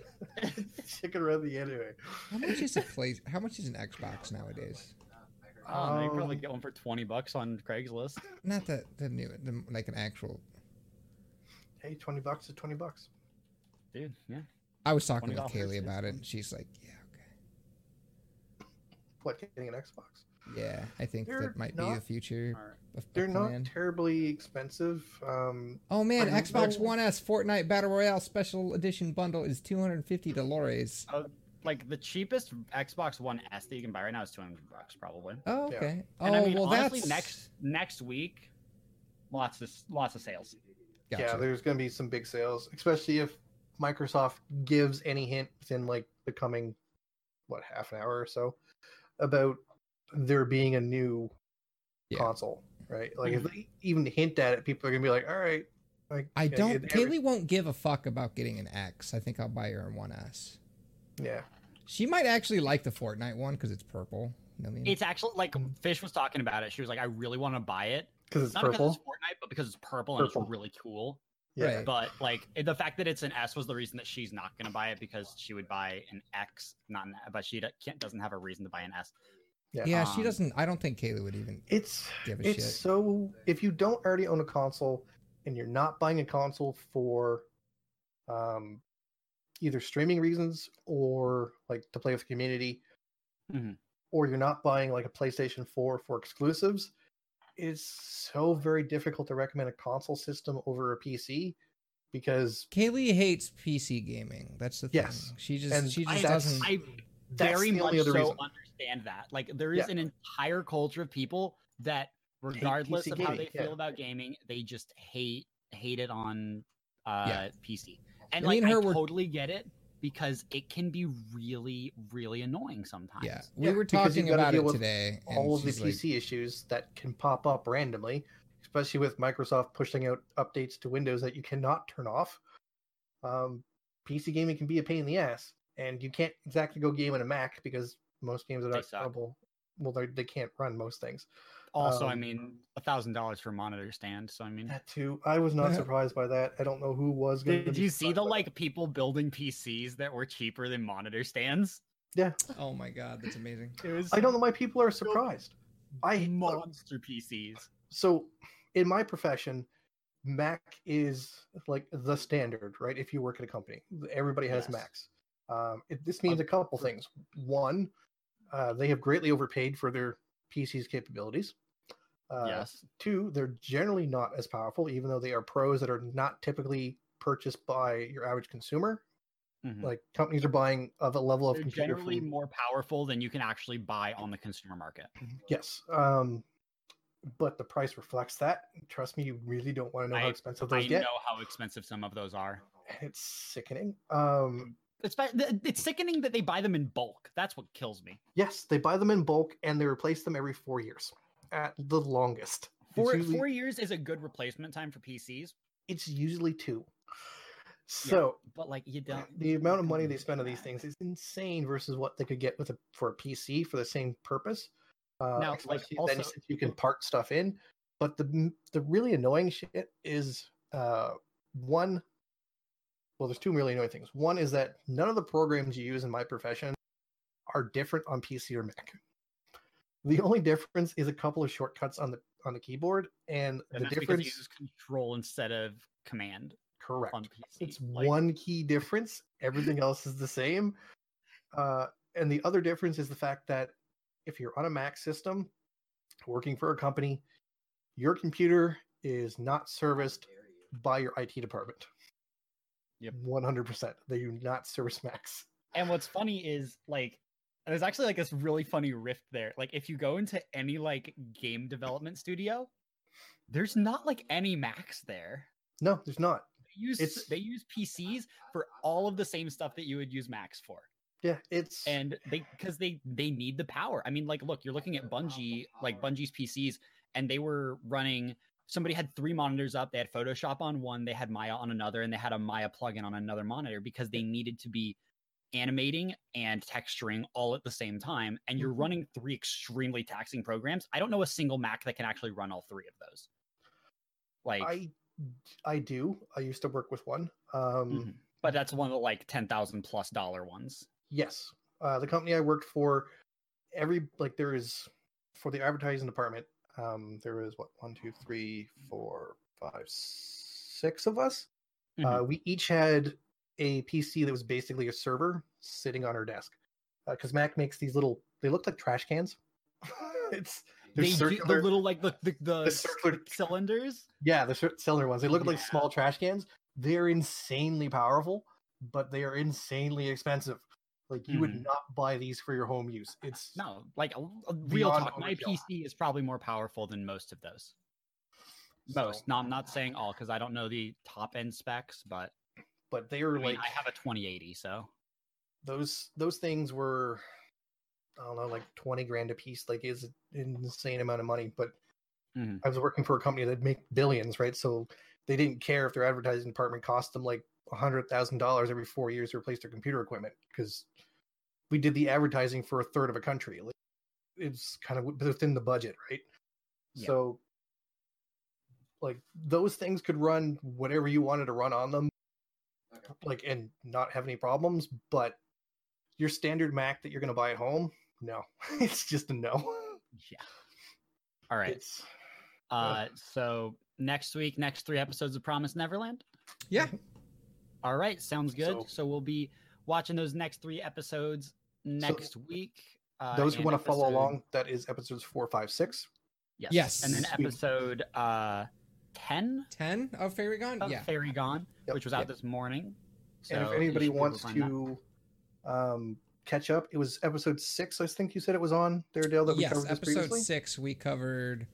Chicken Run the anyway. How much is a play? How much is an Xbox nowadays? Oh, no, you probably Um, get one for twenty bucks on Craigslist. Not the the new, the, like an actual. Hey, twenty bucks is twenty bucks. Dude, yeah. I was talking with Kaylee is about it, and she's like, "Yeah, okay." What getting an Xbox? yeah, I think They're that might be the future of They're not terribly expensive. Um, Oh man, I Xbox know- One S Fortnite Battle Royale Special Edition bundle is 250 dollars. Like the cheapest Xbox One S that you can buy right now is two hundred bucks, probably. Oh, Yeah. okay. And oh, I mean, well, honestly, that's next next week, lots of lots of sales. Gotcha. Yeah, there's going to be some big sales, especially if Microsoft gives any hint within like the coming what half an hour or so about there being a new Yeah. console, right? Like if mm-hmm. they even hint at it, people are going to be like, "All right." Like I don't. it- every- Kaylee won't give a fuck about getting an X. I think I'll buy her a One S. Yeah. She might actually like the Fortnite one because it's purple. You know what I mean? It's actually like Fish was talking about it. She was like, I really want to buy it, Because it's not purple. because it's Fortnite, but because it's purple, and it's really cool. Yeah. Right. But like the fact that it's an S was the reason that she's not going to buy it because she would buy an X, not an, but she d- can't, doesn't have a reason to buy an S. yeah, she um, doesn't. I don't think Kaylee would even It's give a it's shit. so if you don't already own a console and you're not buying a console for um either streaming reasons or like to play with the community Mhm. or you're not buying like a PlayStation 4 for exclusives it's so very difficult to recommend a console system over a PC because Kaylee hates PC gaming. That's the thing. Yes. She just And she just that's- doesn't. I very the much other so reason. understand that. Like there is Yeah. an entire culture of people that, regardless PC of how gaming, they feel yeah. about gaming, they just hate hate it on uh, Yeah. PC. And Me like and I her were- totally get it because it can be really, really annoying sometimes. yeah, we Yeah, were talking about it today. all of the she's like, PC issues that can pop up randomly, especially with Microsoft pushing out updates to Windows that you cannot turn off. Um, PC gaming can be a pain in the ass, and you can't exactly go game on a Mac because most games are not suck. terrible. Well, they they can't run most things. Also, I Um, mean, a thousand dollars for a monitor stand. So I mean, That too, I was not surprised by that. I don't know who was going. did you see the like people building PCs that were cheaper than monitor stands? Yeah, Oh my god, that's amazing. It was. I don't know why people are surprised. I monster PCs. so in my profession, Mac is like the standard, right? If you work at a company, everybody has Yes. Macs. Um, it, this means a couple things. One, uh, they have greatly overpaid for their PC's capabilities. Uh, yes. Two, they're generally not as powerful, even though they are pros that are not typically purchased by your average consumer. Mhm. Like companies are buying of a level of They're computer generally more powerful than you can actually buy on the consumer market. Yes. Um, but the price reflects that. Trust me, you really don't want to know how I- expensive I those get. I know how expensive some of those are. It's sickening. Um, It's it's sickening that they buy them in bulk. That's what kills me. yes, they buy them in bulk and they replace them every four years at the longest. Four usually, four years is a good replacement time for PCs, it's usually two. So but like you don't. the amount of money they spend on these things is insane versus what they could get with a for a PC for the same purpose. Uh, Now, like, also- since you can part stuff in. But the the really annoying shit is uh, one. Well, there's two really annoying things. One is that none of the programs you use in my profession are different on PC or Mac. The only difference is a couple of shortcuts on the on the keyboard, and, And the that's because difference you use control instead of command correct. on PC. It's Like, one key difference. Everything else is the same. Uh, and the other difference is the fact that if you're on a Mac system working for a company, your computer is not serviced by your IT department. Yep. 100%. They do not service Macs. And what's funny is like there's actually like this really funny rift there. Like if you go into any like game development studio, there's not like any Macs there. No, there's not. They use It's- they use PCs for all of the same stuff that you would use Macs for. Yeah, it's And they because they they need the power. I mean, like look, you're looking at Bungie, like Bungie's PCs, and they were running somebody had three monitors up. They had Photoshop on one, they had Maya on another, and they had a Maya plugin on another monitor because they needed to be animating and texturing all at the same time. And you're Mhm. running three extremely taxing programs. I don't know a single Mac that can actually run all three of those. Like, I I do. I used to work with one. Um mhm. but that's one of the like ten thousand plus dollar ones. Yes. Uh, the company I worked for, every like there is for the advertising department. Um, there was what one, two, three, four, five, six of us. Uh, we each had a PC that was basically a server sitting on her desk. Because Mac makes these little, they look like trash cans. it's they're do the little like the the, the, the circular cylinders. yeah, the cylinder ones. They look like small trash cans. They're insanely powerful, but they are insanely expensive. Like you would Mhm. not buy these for your home use. It's No, like a, a real talk. My. PC is probably more powerful than most of those. Most. so- No, I'm not saying all because I don't know the top end specs, but but they I, were mean, like I have a 2080, so those those things were I don't know, like twenty grand a piece. Like is an insane amount of money. But Mhm. I was working for a company that make billions, right? So they didn't care if their advertising department cost them like a hundred thousand dollars every four years to replace their computer equipment because we did the advertising for a third of a country. Like it's kind of within the budget, right? Yeah. So like those things could run whatever you wanted to run on them. Like and not have any problems but your standard mac that you're going to buy at home no it's just a no yeah. All right. it's Uh, so next week, next three episodes of Promise Neverland. Yeah. All right, sounds good. So- So, we'll be watching those next three episodes next week. Uh, those who want to follow along that is episodes four five six Yes. Yes. And then episode uh, 10 10 of Fairy Gone? of yeah. Fairy Gone, Yep. which was out Yep. this morning. So and if anybody should be able wants to um catch up it was episode six i think you said it was on there dale that we yes, covered this episode previously six, we covered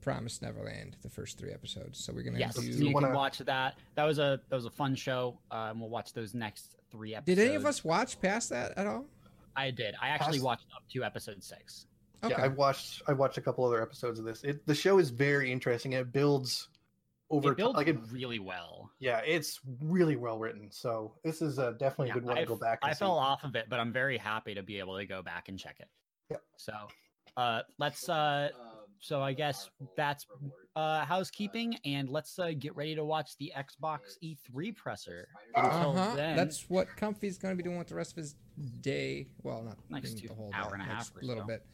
Promise Neverland, the first three episodes. So we're going to Yes, do. so you you wanna- can watch that. That was a that was a fun show. Um, we'll watch those next three episodes. Did any of us watch past that at all? I did. I actually Past- watched up to episode six. Okay. yeah i watched i watched a couple other episodes of this it the show is very interesting it builds over It builds like it really well. yeah it's really well written so this is uh, definitely Yeah, a good one I to go back and I see. fell off of it, but I'm very happy to be able to go back and check it. Yep. So, uh, let's uh, so I guess that's uh housekeeping, and let's uh, get ready to watch the Xbox E3 presser. Until Uh-huh. then, That's what Comfy's going to be doing with the rest of his day. Well, not Next maybe two- the whole hour day, and a half or little so. bit.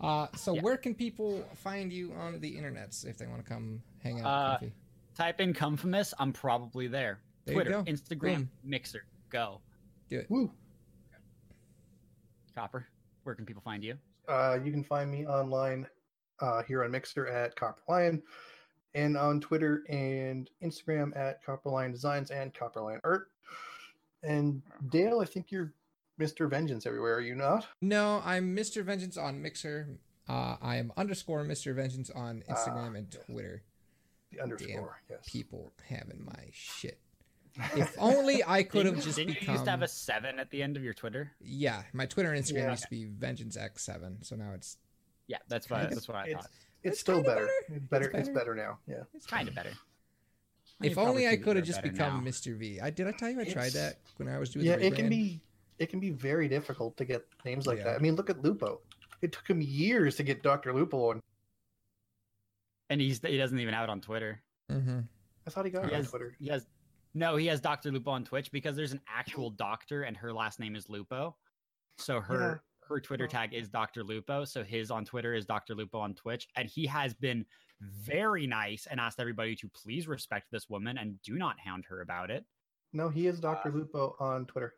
Uh, so Yeah. where can people find you on the internets if they want to come hang out? Uh, comfy? Type in Confamous. I'm probably there. There you Twitter, go. Instagram, Boom. Mixer. Go. Do it. Woo. Copper. Where can people find you? Uh, you can find me online uh, here on Mixer at Copper Lion, and on Twitter and Instagram at Copper Lion Designs and Copper Lion Art. And Dale, I think you're Mr. Vengeance everywhere. Are you not? No, I'm Mr. Vengeance on Mixer. Uh, I am underscore Mr. Vengeance on Instagram Ah, and. Twitter. The underscore. Yes. People having my shit. If only I could have Didn't- just didn't become. you used to have a seven at the end of your Twitter? Yeah, my Twitter and Instagram Yeah. used to be Vengeance X7, so now it's Yeah, that's what that's what I thought. it's It's still better. better. It's better. It's It's better. better now. Yeah. It's kind of better. If only I could have just become Mr. V. I did I tell you I tried that when I was doing Yeah, the it can be. It can be very difficult to get names like Yeah. that. I mean, look at Lupo. It took him years to get Doctor Lupo on. And he's he doesn't even have it on Twitter. Mhm. I thought he got He it on Twitter. he has no, he has Dr. Lupo on Twitch because there's an actual doctor and her last name is Lupo. So her her Twitter tag is Dr. Lupo. So his on Twitter is Dr. Lupo on Twitch. And he has been very nice and asked everybody to please respect this woman and do not hound her about it. No, he is Doctor Lupo on Twitter.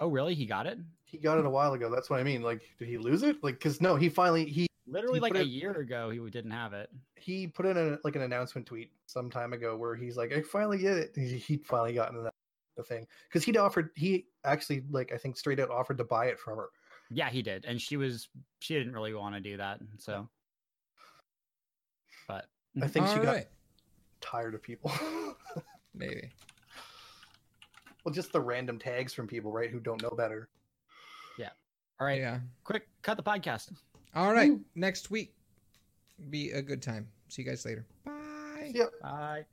Oh, really? He got it? He got it a while ago. That's what I mean. Like, did he lose it? Like, because no, he finally he Literally He like a it- year ago, he didn't have it. he put in a like an announcement tweet some time ago where he's like, I finally get it. He, he finally gotten the, the thing because he'd offered. He actually like I think straight out offered to buy it from her. Yeah, he did. And she was she didn't really want to do that. So but I think she All got tired of people. Maybe. Well, just the random tags from people, right, who don't know better. Yeah. All right, Yeah. quick, cut the podcast. All right. Next week be a good time. See you guys later. Bye. Yep. Bye.